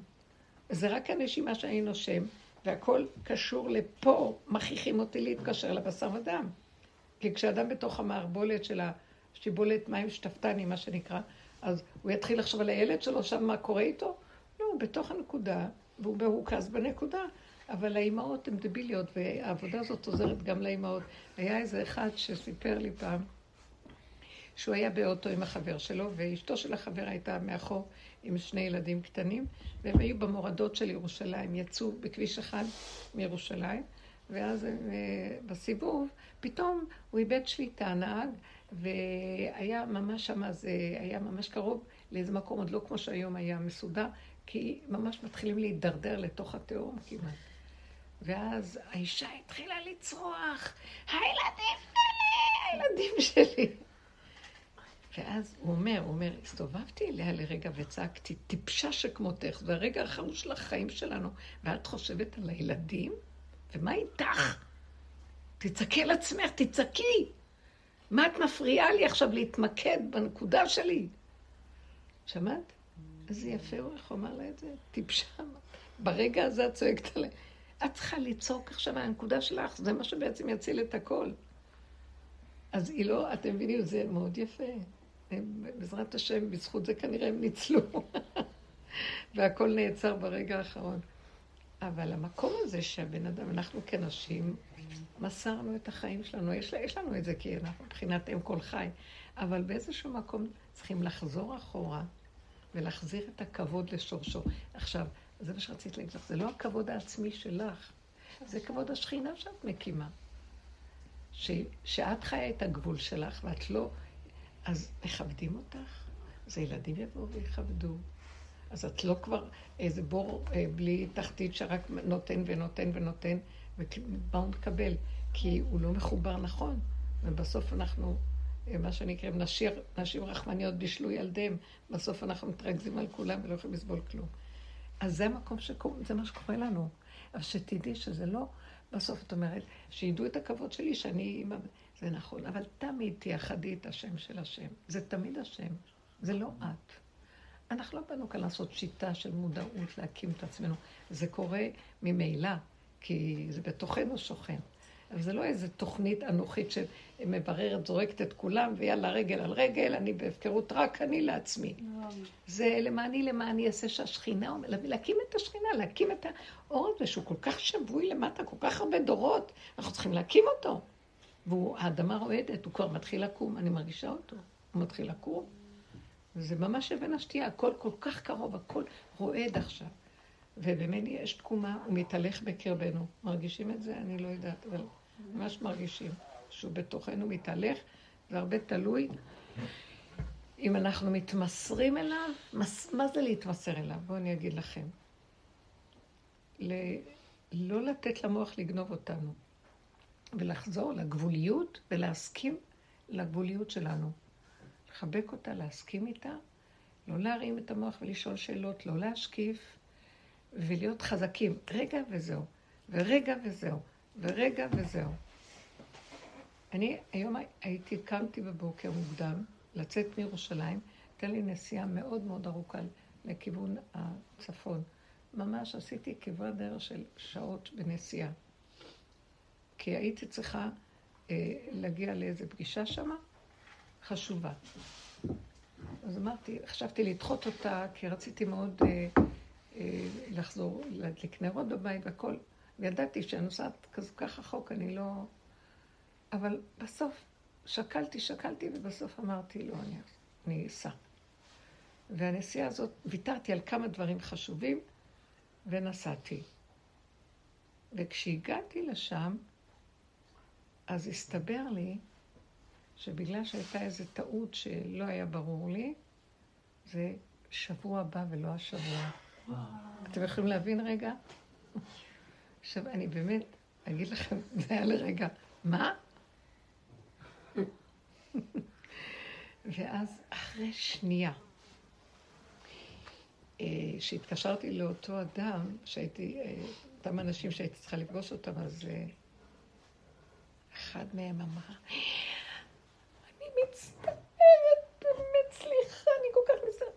זה רק הנשימה שאני נושם, והכל קשור לפה, מכריחים אותי להתקשר לבשר ודם. כי כשאדם בתוך המערבולת של השיבולת מים שטפתני, מה שנקרא, אז הוא יתחיל לחשוב על הילד שלו, שם מה קורה איתו? לא, הוא בתוך הנקודה, והוא מרוכז בנקודה. אבל האימהות הן דביליות, והעבודה הזאת עוזרת גם לאימהות. היה איזה אחד שסיפר לי פעם, שהוא היה באוטו עם החבר שלו, ואשתו של החבר הייתה מאחור עם שני ילדים קטנים, והם היו במורדות של ירושלים, יצאו בכביש אחד מירושלים, ואז הם, בסיבוב, פתאום הוא איבד שליטה, נהג, והיה ממש שם, זה היה ממש קרוב לאיזה מקום, עוד לא כמו שהיום היה מסודר, כי ממש מתחילים להידרדר לתוך התהום כמעט. ואז האישה התחילה לצרוח, הילדים שלי, הילדים שלי. ואז הוא אומר, הוא אומר, הסתובבתי אליה לרגע וצעקתי, טיפשה שכמותך, זה הרגע האחרון של החיים שלנו, ואת חושבת על הילדים? ומה איתך? תצעקי על עצמך, תצעקי. מה את מפריעה לי עכשיו להתמקד בנקודה שלי? שמעת? איזה יפה הוא, איך הוא אמר לה את זה? טיפשה. ברגע הזה את צועקת עליה. את צריכה לצעוק עכשיו על הנקודה שלך, זה מה שבעצם יציל את הכל. אז היא לא, אתם מבינים, זה מאוד יפה. הם, בעזרת השם, בזכות זה כנראה הם ניצלו. והכל נעצר ברגע האחרון. אבל המקום הזה שהבן אדם, אנחנו כנשים, מסרנו את החיים שלנו. יש, יש לנו את זה כי אנחנו מבחינת אם כל חי. אבל באיזשהו מקום צריכים לחזור אחורה ולהחזיר את הכבוד לשורשו. עכשיו, זה מה שרציתי להגיד לך, זה לא הכבוד העצמי שלך, זה כבוד השכינה שאת מקימה. ש, שאת חיה את הגבול שלך ואת לא... אז מכבדים אותך, אז הילדים יבואו ויכבדו. אז את לא כבר איזה בור אה, בלי תחתית שרק נותן ונותן ונותן, ומה הוא מקבל? כי הוא לא מחובר נכון, ובסוף אנחנו, אה, מה שנקרא, נשיר, נשים רחמניות בישלו ילדיהם, בסוף אנחנו מתרכזים על כולם ולא יכולים לסבול כלום. אז זה המקום שקורה, זה מה שקורה לנו. אבל שתדעי שזה לא, בסוף את אומרת, שידעו את הכבוד שלי שאני אימא, זה נכון, אבל תמיד תייחדי את השם של השם. זה תמיד השם, זה לא את. אנחנו לא באנו כאן לעשות שיטה של מודעות, להקים את עצמנו. זה קורה ממילא, כי זה בתוכנו שוכן. אבל זה לא איזו תוכנית אנוכית שמבררת, זורקת את כולם, ויאללה, רגל על רגל, אני בהפקרות, רק אני לעצמי. זה למעני, למעני אעשה שהשכינה, להקים את השכינה, להקים את האור הזה, שהוא כל כך שבוי למטה, כל כך הרבה דורות, אנחנו צריכים להקים אותו. והאדמה רועדת, הוא כבר מתחיל לקום, אני מרגישה אותו, הוא מתחיל לקום. זה ממש אבן השתייה, הכל כל כך קרוב, הכל רועד עכשיו. ובמני יש תקומה, הוא מתהלך בקרבנו. מרגישים את זה? אני לא יודעת, אבל ממש מרגישים שהוא בתוכנו מתהלך, זה הרבה תלוי. אם אנחנו מתמסרים אליו, מס, מה זה להתמסר אליו? בואו אני אגיד לכם. ל, לא לתת למוח לגנוב אותנו, ולחזור לגבוליות ולהסכים לגבוליות שלנו. לחבק אותה, להסכים איתה, לא להרים את המוח ולשאול שאלות, לא להשקיף, ולהיות חזקים. רגע וזהו, ורגע וזהו, ורגע וזהו. אני היום הייתי, קמתי בבוקר מוקדם, לצאת מירושלים, הייתה לי נסיעה מאוד מאוד ארוכה לכיוון הצפון. ממש עשיתי כברת דרך של שעות בנסיעה. כי הייתי צריכה אה, להגיע לאיזו פגישה שמה, חשובה. אז אמרתי, חשבתי לדחות אותה, כי רציתי מאוד אה, אה, לחזור, להדליק נרות בבית והכל. וידעתי שאני נוסעת ככה רחוק, אני לא... אבל בסוף שקלתי, שקלתי, ובסוף אמרתי, לא, אני, אני אסע. והנסיעה הזאת, ויתרתי על כמה דברים חשובים, ונסעתי. וכשהגעתי לשם, אז הסתבר לי שבגלל שהייתה איזו טעות שלא היה ברור לי, זה שבוע הבא ולא השבוע. אתם יכולים להבין רגע? עכשיו, אני באמת אגיד לכם, זה היה לרגע, מה? ואז אחרי שנייה, אה, שהתקשרתי לאותו אדם, שהייתי, אה, אותם אנשים שהייתי צריכה לפגוש אותם, אז אה, אחד מהם אמר, אני מצטערת, באמת, סליחה, אני כל כך מצטערת.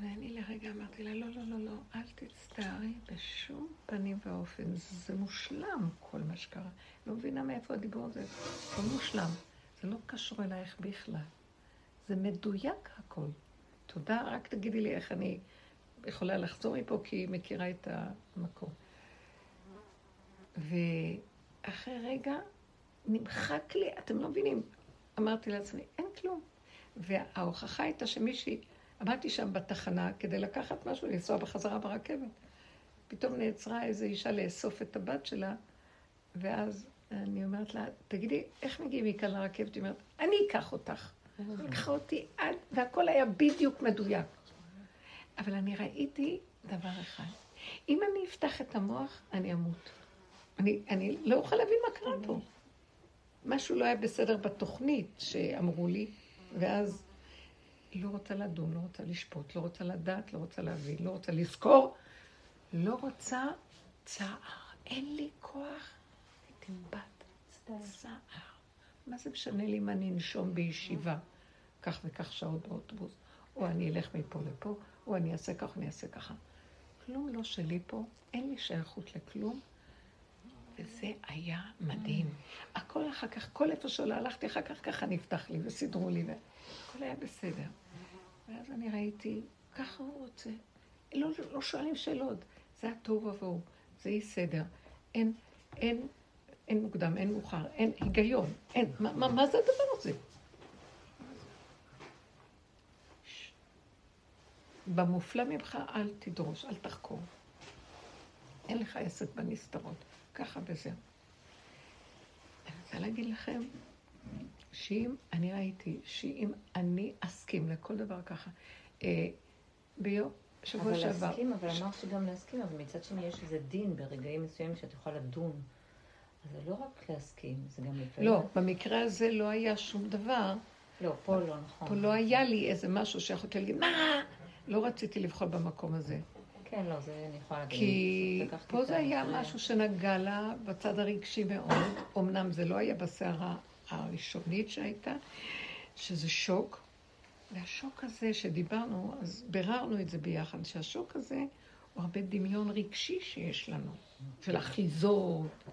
ואני לרגע אמרתי לה, לא, לא, לא, לא, אל תצטערי בשום פנים ואופן. זה מושלם, כל מה שקרה. לא מבינה מאיפה הדיבור הזה. זה מושלם. זה לא קשור אלייך בכלל. זה מדויק הכל. תודה, רק תגידי לי איך אני יכולה לחזור מפה, כי היא מכירה את המקום. ואחרי רגע נמחק לי, אתם לא מבינים, אמרתי לעצמי, אין כלום. וההוכחה הייתה שמישהי, עמדתי שם בתחנה כדי לקחת משהו, לנסוע בחזרה ברכבת. פתאום נעצרה איזו אישה לאסוף את הבת שלה, ואז אני אומרת לה, תגידי, איך מגיעים מכאן לרכבת? היא אומרת, אני אקח אותך. היא לקחה אותי עד, והכל היה בדיוק מדויק. אבל אני ראיתי דבר אחד, אם אני אפתח את המוח, אני אמות. אני, אני לא אוכל להבין מה קרה פה. משהו לא היה בסדר בתוכנית שאמרו לי, ואז לא רוצה לדון, לא רוצה לשפוט, לא רוצה לדעת, לא רוצה להבין, לא רוצה לזכור, לא רוצה צער. אין לי כוח בת צער. מה זה משנה לי אם אני אנשום בישיבה כך וכך שעות באוטובוס, או אני אלך מפה לפה, או אני אעשה כך, אני אעשה ככה. כלום לא שלי פה, אין לי שייכות לכלום, וזה היה מדהים. הכל אחר כך, כל איפה שלא הלכתי, אחר כך ככה נפתח לי וסידרו לי, והכל היה בסדר. ואז אני ראיתי, ככה הוא רוצה. לא, לא שואלים שאלות, זה התוהו ובוהו, זה אי סדר. אין, אין אין מוקדם, אין מאוחר, אין היגיון, אין, מה, מה, מה זה הדבר הזה? במופלא ממך אל תדרוש, אל תחקור. אין לך עסק בנסתרות, ככה וזהו. אני רוצה להגיד לכם, שאם, אני ראיתי, שאם אני אסכים לכל דבר ככה, אה, ביום, שבוע אבל שעבר... אבל להסכים, אבל אמרת שגם להסכים, אבל מצד שני יש איזה דין ברגעים מסוימים שאת יכולה לדון. זה לא רק להסכים, זה גם לפעמים... לא, במקרה הזה לא היה שום דבר. לא, פה לא נכון. פה לא היה לי איזה משהו שיכולתי להגיד, מה? לא רציתי לבחור במקום הזה. כן, לא, זה אני יכולה להגיד. כי פה זה היה. משהו שנגע לה בצד הרגשי מאוד. אמנם זה לא היה בסערה הראשונית שהייתה, שזה שוק. והשוק הזה שדיברנו, אז ביררנו את זה ביחד, שהשוק הזה הוא הרבה דמיון רגשי שיש לנו, של אחיזות.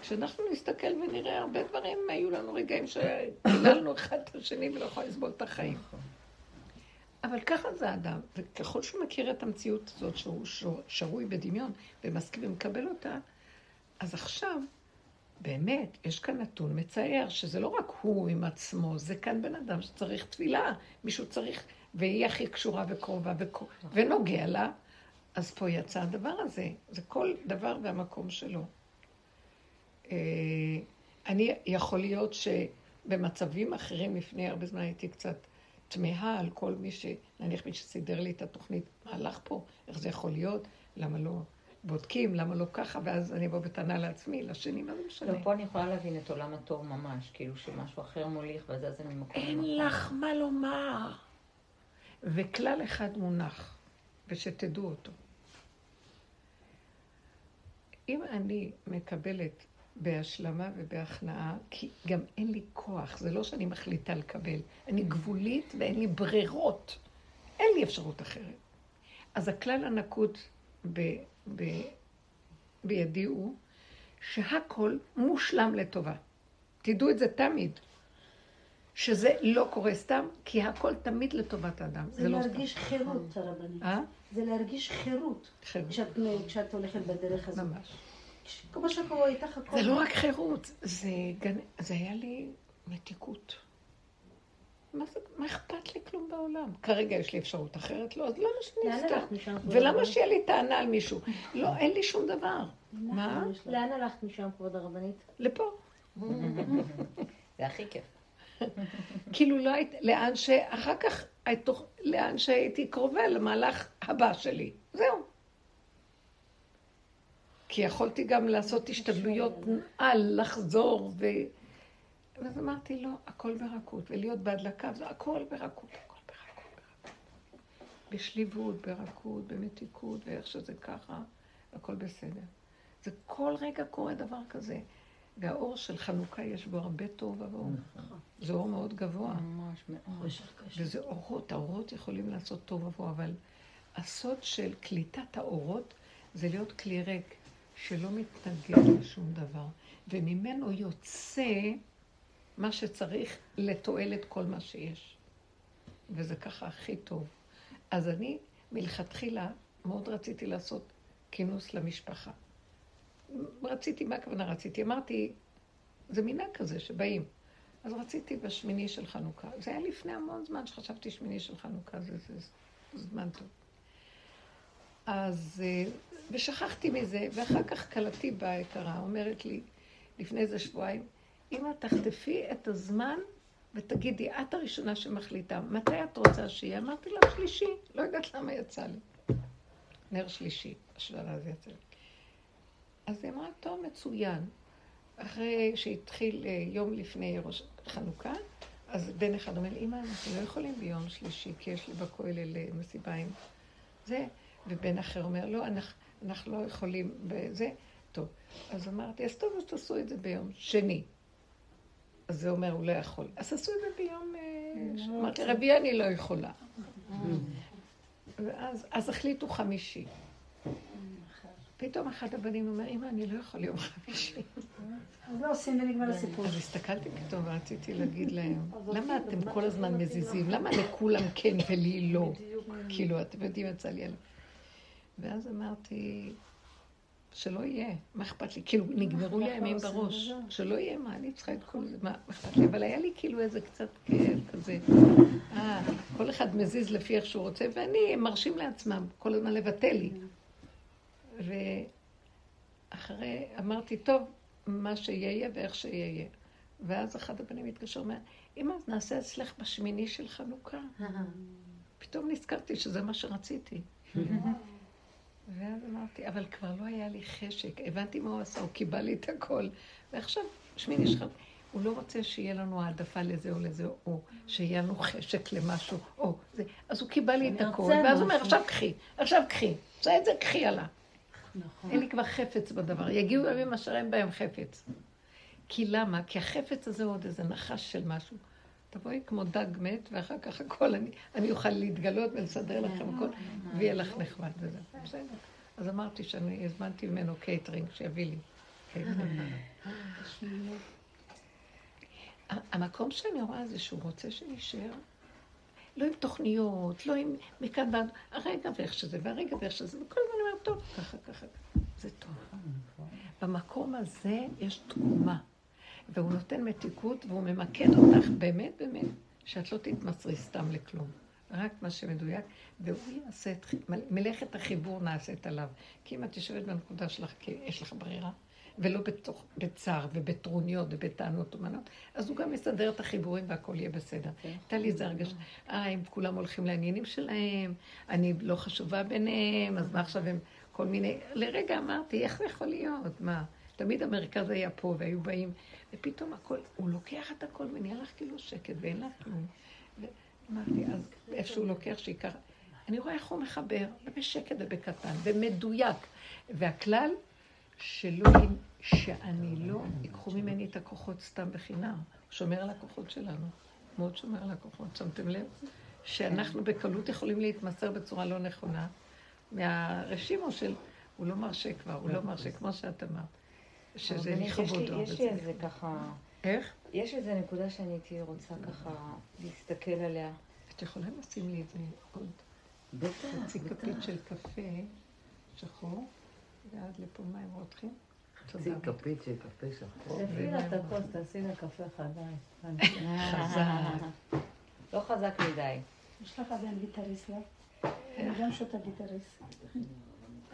כשאנחנו נסתכל ונראה הרבה דברים, היו לנו רגעים שקיללנו אחד את השני ולא יכולים לסבול את החיים. אבל ככה זה האדם, וככל שהוא מכיר את המציאות הזאת שהוא שרוי בדמיון ומסכים ומקבל אותה, אז עכשיו, באמת, יש כאן נתון מצער, שזה לא רק הוא עם עצמו, זה כאן בן אדם שצריך תפילה, מישהו צריך, והיא הכי קשורה וקרובה וקו- ונוגע לה, אז פה יצא הדבר הזה, זה כל דבר והמקום שלו. אה, אני, יכול להיות שבמצבים אחרים, לפני הרבה זמן הייתי קצת תמהה על כל מי ש... נניח מי שסידר לי את התוכנית, מה הלך פה, איך זה יכול להיות, למה לא בודקים, למה לא ככה, ואז אני אבוא בטענה לעצמי, לשני, מה זה משנה? לא, פה אני יכולה להבין את עולם התור ממש, כאילו שמשהו אחר מוליך, וזה זה ממקום אין למקום. לך מה לומר. וכלל אחד מונח, ושתדעו אותו. אם אני מקבלת בהשלמה ובהכנעה, כי גם אין לי כוח, זה לא שאני מחליטה לקבל, אני גבולית ואין לי ברירות, אין לי אפשרות אחרת. אז הכלל הנקוט ב, ב, בידי הוא שהכל מושלם לטובה. תדעו את זה תמיד. שזה לא קורה סתם, כי הכל תמיד לטובת האדם. זה זה לא סתם. להרגיש חירות, הרבנית. אה? זה להרגיש חירות. חירות. כשאת, כשאת הולכת בדרך הזאת. ממש. כמו שקורה איתך הכל. זה לא רק חירות, זה, גן... זה היה לי מתיקות. מה, זה, מה אכפת לי כלום בעולם? כרגע יש לי אפשרות אחרת, לא, אז למה שאני? כבוד ולמה? שיהיה לי טענה על מישהו? לא, אין לי שום דבר. מה? לאן הלכת משם, כבוד הרבנית? לפה. זה הכי כיף. כאילו לא היית, לאן ש... אחר כך, לאן שהייתי קרובה למהלך הבא שלי. זהו. כי יכולתי גם לעשות השתדלויות על, לחזור, ו... ואז אמרתי, לא, הכל ברכות, ולהיות בהדלקה, זה הכל ברכות, הכל ברכות, ברכות. בשליבות, ברכות, במתיקות, ואיך שזה ככה, הכל בסדר. זה כל רגע קורה דבר כזה. והאור של חנוכה יש בו הרבה טוב ואור. זה אור מאוד גבוה. ממש מאוד. וזה אורות, האורות יכולים לעשות טוב עבור, אבל הסוד של קליטת האורות זה להיות כלי ריק שלא מתנגד לשום דבר, וממנו יוצא מה שצריך לתועלת כל מה שיש. וזה ככה הכי טוב. אז אני מלכתחילה מאוד רציתי לעשות כינוס למשפחה. רציתי, מה הכוונה רציתי? אמרתי, זה מנהג כזה שבאים. אז רציתי בשמיני של חנוכה. זה היה לפני המון זמן שחשבתי שמיני של חנוכה, זה, זה, זה זמן טוב. אז, אה, ושכחתי מזה, ואחר כך כלתי באה היקרה, אומרת לי, לפני איזה שבועיים, אמא, תחטפי את הזמן ותגידי, את הראשונה שמחליטה, מתי את רוצה שיהיה? אמרתי לה, שלישי, לא יודעת למה יצא לי. נר שלישי, השאלה הזה יצא לי. אז היא אמרה, טוב, מצוין. אחרי שהתחיל אה, יום לפני ראש חנוכה, אז בן אחד אומר לי, אמא, אנחנו לא יכולים ביום שלישי, כי יש לי בכולל אה, מסיבה עם זה, ובן אחר אומר, לא, אנחנו, אנחנו לא יכולים בזה. טוב, אז אמרתי, אז טוב, אז תעשו את זה ביום שני. אז זה אומר, הוא לא יכול. אז תעשו את זה ביום... אה, ש- אמרתי, רבי, אני לא יכולה. ואז אז החליטו חמישי. פתאום אחד הבנים אומר, אמא, אני לא יכול יום חמישי. אז לא עושים ונגמר הסיפור. אז הסתכלתי פתאום ורציתי להגיד להם, למה אתם כל הזמן מזיזים? למה לכולם כן ולי לא? כאילו, אתם יודעים, יצא לי עליו. ואז אמרתי, שלא יהיה, מה אכפת לי? כאילו, נגמרו לי הימים בראש. שלא יהיה, מה אני צריכה את כל זה? מה אכפת לי? אבל היה לי כאילו איזה קצת כאב כזה. אה, כל אחד מזיז לפי איך שהוא רוצה, ואני, הם מרשים לעצמם כל הזמן לבטל לי. ואחרי, אמרתי, טוב, מה שיהיה ואיך שיהיה. ואז אחד הבנים התקשר ואומר, אמא, אז נעשה אצלך בשמיני של חנוכה. פתאום נזכרתי שזה מה שרציתי. ואז אמרתי, אבל כבר לא היה לי חשק. הבנתי מה הוא עשה, הוא קיבל לי את הכל. ועכשיו, שמיני שלך, הוא לא רוצה שיהיה לנו העדפה לזה או לזה, או שיהיה לנו חשק למשהו, או זה. אז הוא קיבל לי את הכל, ואז הוא אומר. עכשיו קחי, עכשיו קחי. עושה את זה, קחי עלה. נכון. אין לי כבר חפץ בדבר. יגיעו ימים אשר אין בהם חפץ. כי למה? כי החפץ הזה הוא עוד איזה נחש של משהו. תבואי כמו דג מת, ואחר כך הכל, אני, אני אוכל להתגלות ולסדר לכם הכל, ויהיה לך נחמד וזה. בסדר. אז אמרתי שאני הזמנתי ממנו קייטרינג, שיביא לי קייטרינג. המקום שאני רואה זה שהוא רוצה שנשאר, לא עם תוכניות, לא עם מכאן ועד, הרגע ואיך שזה, והרגע ואיך שזה, וכל הזמן אני אומרת, טוב, ככה, ככה, זה טוב. במקום הזה יש תקומה, והוא נותן מתיקות, והוא ממקד אותך באמת, באמת, שאת לא תתמסרי סתם לכלום. רק מה שמדויק, והוא יעשה את מלאכת החיבור נעשית עליו. כי אם את יושבת בנקודה שלך, כי יש לך ברירה, ולא בתוך, בצער ובטרוניות ובטענות אומנות, אז הוא גם יסדר את החיבורים והכל יהיה בסדר. הייתה לי איזה הרגשה, אה, הם כולם הולכים לעניינים שלהם, אני לא חשובה ביניהם, אז מה עכשיו הם כל מיני... לרגע אמרתי, איך זה יכול להיות? מה? תמיד המרכז היה פה והיו באים, ופתאום הכל, הוא לוקח את הכל ונהיה לך כאילו שקט ואין לך כלום. אמרתי, אז איפה שהוא לוקח, שייקח... אני רואה איך הוא מחבר, בשקט ובקטן, במדויק. והכלל, שלא, שאני לא, ייקחו ממני את הכוחות סתם בחינם. הוא שומר על הכוחות שלנו. מאוד שומר על הכוחות, שמתם לב? שאנחנו בקלות יכולים להתמסר בצורה לא נכונה. מהרשימו של, הוא לא מרשה כבר, הוא לא מרשה, כמו שאת אמרת. שזה יש לכבודו. יש וזה- לי איזה ככה, איך? יש איזה נקודה שאני הייתי רוצה ככה להסתכל עליה. את יכולה לשים לי איזה עוד בטח, חצי בטח. כפית של קפה שחור, ועד לפה מים רותחים? חצי. כפית של קפה שחור. תפעיל לה את הכוס, תעשי לה קפה חדש. חזק. לא חזק מדי. יש לך עדיין גיטריסט, לא? אני גם שותה גיטריסט.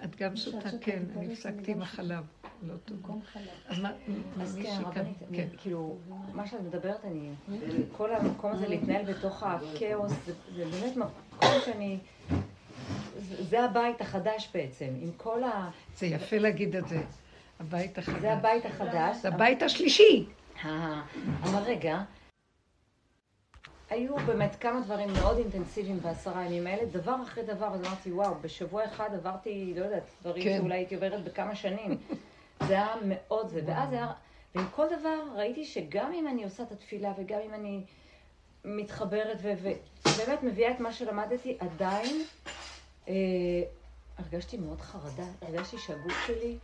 את גם שותה, כן, אני הפסקתי עם החלב. לא טוב. אז מה, אז כן, כאן, הרבנית, כן. כאילו, מה שאת מדברת, אני, כל המקום הזה להתנהל בתוך הכאוס, זה באמת מקום שאני, זה זה הבית החדש בעצם, עם כל ה... זה יפה להגיד את זה. הבית החדש. זה הבית החדש. זה הבית השלישי. אה, אבל רגע, היו באמת כמה דברים מאוד אינטנסיביים בעשרה ימים האלה, דבר אחרי דבר, אז אמרתי, וואו, בשבוע אחד עברתי, לא יודעת, דברים כן. שאולי הייתי עוברת בכמה שנים. זה היה מאוד זה, ואז היה, ועם כל דבר ראיתי שגם אם אני עושה את התפילה וגם אם אני מתחברת ובאמת מביאה את מה שלמדתי, עדיין אה, הרגשתי מאוד חרדה, הרגשתי שהגוף שלי,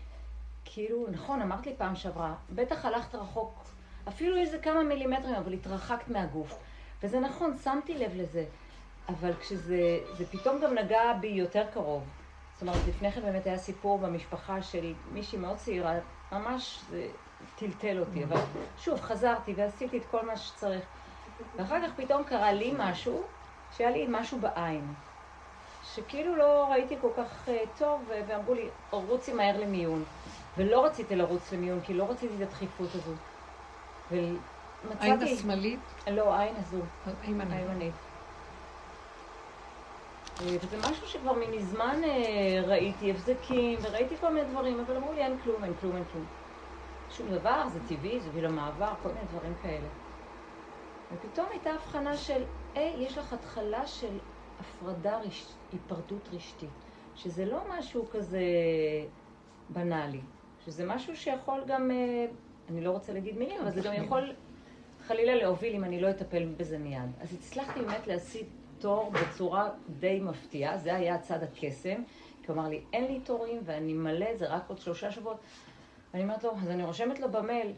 כאילו, נכון, אמרת לי פעם שעברה, בטח הלכת רחוק, אפילו איזה כמה מילימטרים, אבל התרחקת מהגוף. וזה נכון, שמתי לב לזה, אבל כשזה זה פתאום גם נגע בי יותר קרוב. זאת אומרת, לפני כן באמת היה סיפור במשפחה של מישהי מאוד צעירה, ממש זה טלטל אותי, אבל שוב, חזרתי ועשיתי את כל מה שצריך. ואחר כך פתאום קרה לי משהו, שהיה לי משהו בעין. שכאילו לא ראיתי כל כך uh, טוב, ואמרו לי, רוצי מהר למיון. ולא רציתי לרוץ למיון, כי לא רציתי את הדחיפות הזו. ומצאתי... העין השמאלית, לא, העין הזו, הימנית. אה, וזה משהו שכבר מזמן אה, ראיתי הבזקים, וראיתי כל מיני דברים, אבל אמרו לי אין כלום, אין כלום, אין כלום. שום דבר, זה טבעי, זה גיל המעבר, כל מיני דברים כאלה. ופתאום הייתה הבחנה של, היי, יש לך התחלה של הפרדה, רש... היפרדות רשתית, שזה לא משהו כזה בנאלי, שזה משהו שיכול גם, אה, אני לא רוצה להגיד מילים, אבל זה גם יכול חלילה להוביל אם אני לא אטפל בזה מיד. אז הצלחתי באמת להשיג תור בצורה די מפתיעה, זה היה צד הקסם, כי הוא אמר לי, אין לי תורים ואני מלא, זה רק עוד שלושה שבועות. ואני אומרת לו, אז אני רושמת לו במייל,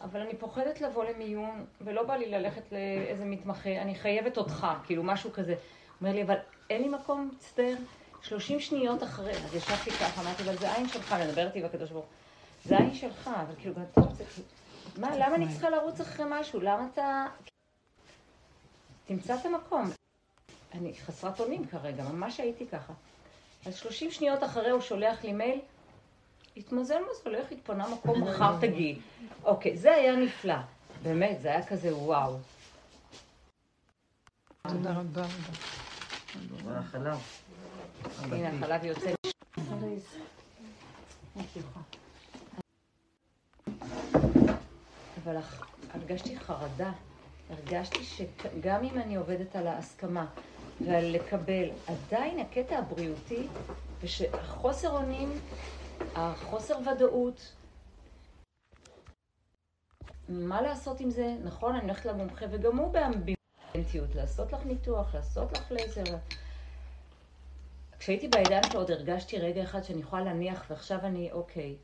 אבל אני פוחדת לבוא למיון, ולא בא לי ללכת לאיזה מתמחה, אני חייבת אותך, כאילו משהו כזה. הוא אומר לי, אבל אין לי מקום, מצטער, 30 שניות אחרי, אז ישבתי ככה, אמרתי, אבל זה עין שלך, מדברת עם הקדוש ברוך הוא. זה עין שלך, אבל כאילו, גם אתה רוצה, כאילו, מה, למה אני צריכה לרוץ אחרי משהו? למה אתה... תמצא את המקום. אני חסרת אונים כרגע, ממש הייתי ככה. אז 30 שניות אחרי הוא שולח לי מייל, התמזל מזלך, התפנה מקום, מחר תגיעי. אוקיי, זה היה נפלא. באמת, זה היה כזה וואו. תודה רבה. והחלב. הנה, החלב יוצא. אבל הרגשתי חרדה. הרגשתי שגם אם אני עובדת על ההסכמה ועל לקבל, עדיין הקטע הבריאותי, ושהחוסר אונים, החוסר ודאות, מה לעשות עם זה? נכון, אני הולכת למומחה, וגם הוא באמביוולנטיות, לעשות לך ניתוח, לעשות לך לייזר. כשהייתי בעידן שלו עוד הרגשתי רגע אחד שאני יכולה להניח, ועכשיו אני אוקיי.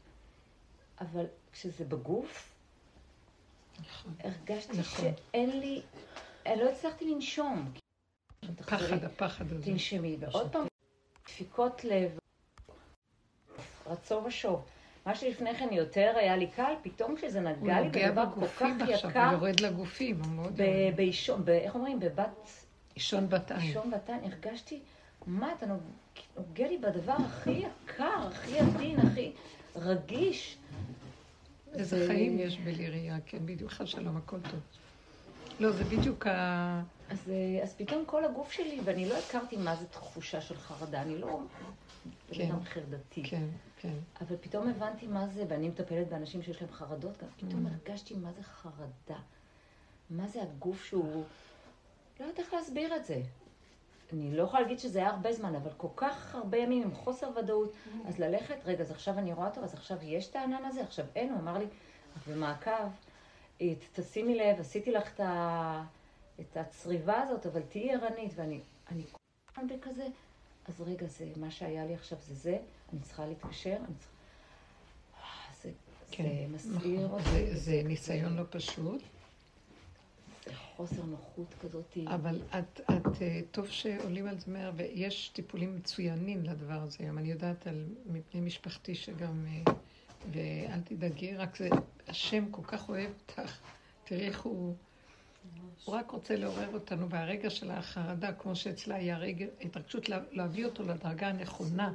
אבל כשזה בגוף, הרגשתי נכון. שאין לי, אני לא הצלחתי לנשום. פחד, הפחד הזה. תנשמי, ועוד פעם, דפיקות לב, רצו ושוב. מה שלפני כן יותר היה לי קל, פתאום כשזה הוא נגע לי נוגע בדבר כל כך בגופים עכשיו, יקר, הוא יורד לגופים, הוא מאוד ב- יורד. באישון, איך אומרים? בבת אישון בת עין. אישון בת-עין, הרגשתי, מה, אתה נוג- נוגע לי בדבר הכי יקר, הכי עדין, הכי רגיש. איזה זה- חיים יש בליריה, כן, בדיוק, חס שלום, הכל טוב. לא, זה בדיוק ה... אז, אז פתאום כל הגוף שלי, ואני לא הכרתי מה זה תחושה של חרדה, אני לא כן. אדם חרדתי. כן, כן. אבל פתאום הבנתי מה זה, ואני מטפלת באנשים שיש להם חרדות גם, פתאום Mm. הרגשתי מה זה חרדה. מה זה הגוף שהוא... לא יודעת איך להסביר את זה. אני לא יכולה להגיד שזה היה הרבה זמן, אבל כל כך הרבה ימים עם חוסר ודאות. אז ללכת, רגע, אז עכשיו אני רואה אותו, אז עכשיו יש את הענן הזה, עכשיו אין, הוא אמר לי, "את במעקב, תשימי לב, עשיתי לך את, ה... את הצריבה הזאת, אבל תהיי ערנית, ואני אני כל הזמן בכזה, אז רגע, זה מה שהיה לי עכשיו זה זה, אני צריכה להתקשר, אני צריכה... אה, זה, כן, זה מסעיר נכון. אותי, זה- זה ניסיון לא פשוט, זה חוסר נוחות כזאת. אבל את, את, אה, טוב שעולים על זה מהר, ויש טיפולים מצוינים לדבר הזה היום. אני יודעת על מבני משפחתי שגם, אה, ואל תדאגי, רק זה, השם כל כך אוהב אותך. תראי איך הוא, הוא רק רוצה לעורר אותנו והרגע של החרדה, כמו שאצלה היה רגע, התרגשות לה- להביא אותו לדרגה הנכונה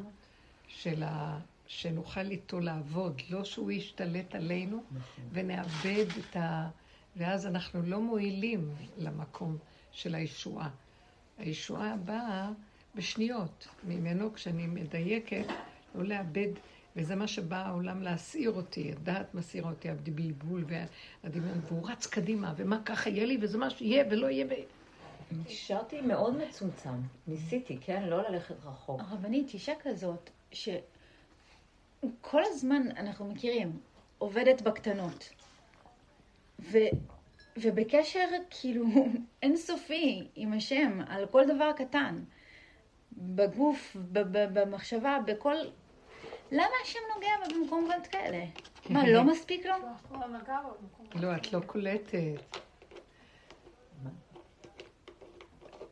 של ה... שנוכל איתו לעבוד, לא שהוא ישתלט עלינו ונאבד את ה... ואז אנחנו לא מועילים למקום של הישועה. הישועה באה בשניות ממנו, כשאני מדייקת, לא לאבד, וזה מה שבא העולם להסעיר אותי, הדעת מסעירה אותי, הבלבול והדמיון, והוא רץ קדימה, ומה ככה יהיה לי, וזה מה שיהיה ולא יהיה. נשארתי מאוד מצומצם. ניסיתי, כן? לא ללכת רחוק. הרבנית, אישה כזאת, שכל הזמן אנחנו מכירים, עובדת בקטנות. ו, ובקשר כאילו אינסופי עם השם על כל דבר קטן. בגוף, ב- ב- במחשבה, בכל... למה השם נוגע במקומות כאלה? מה, לא מספיק לו? לא, את לא קולטת.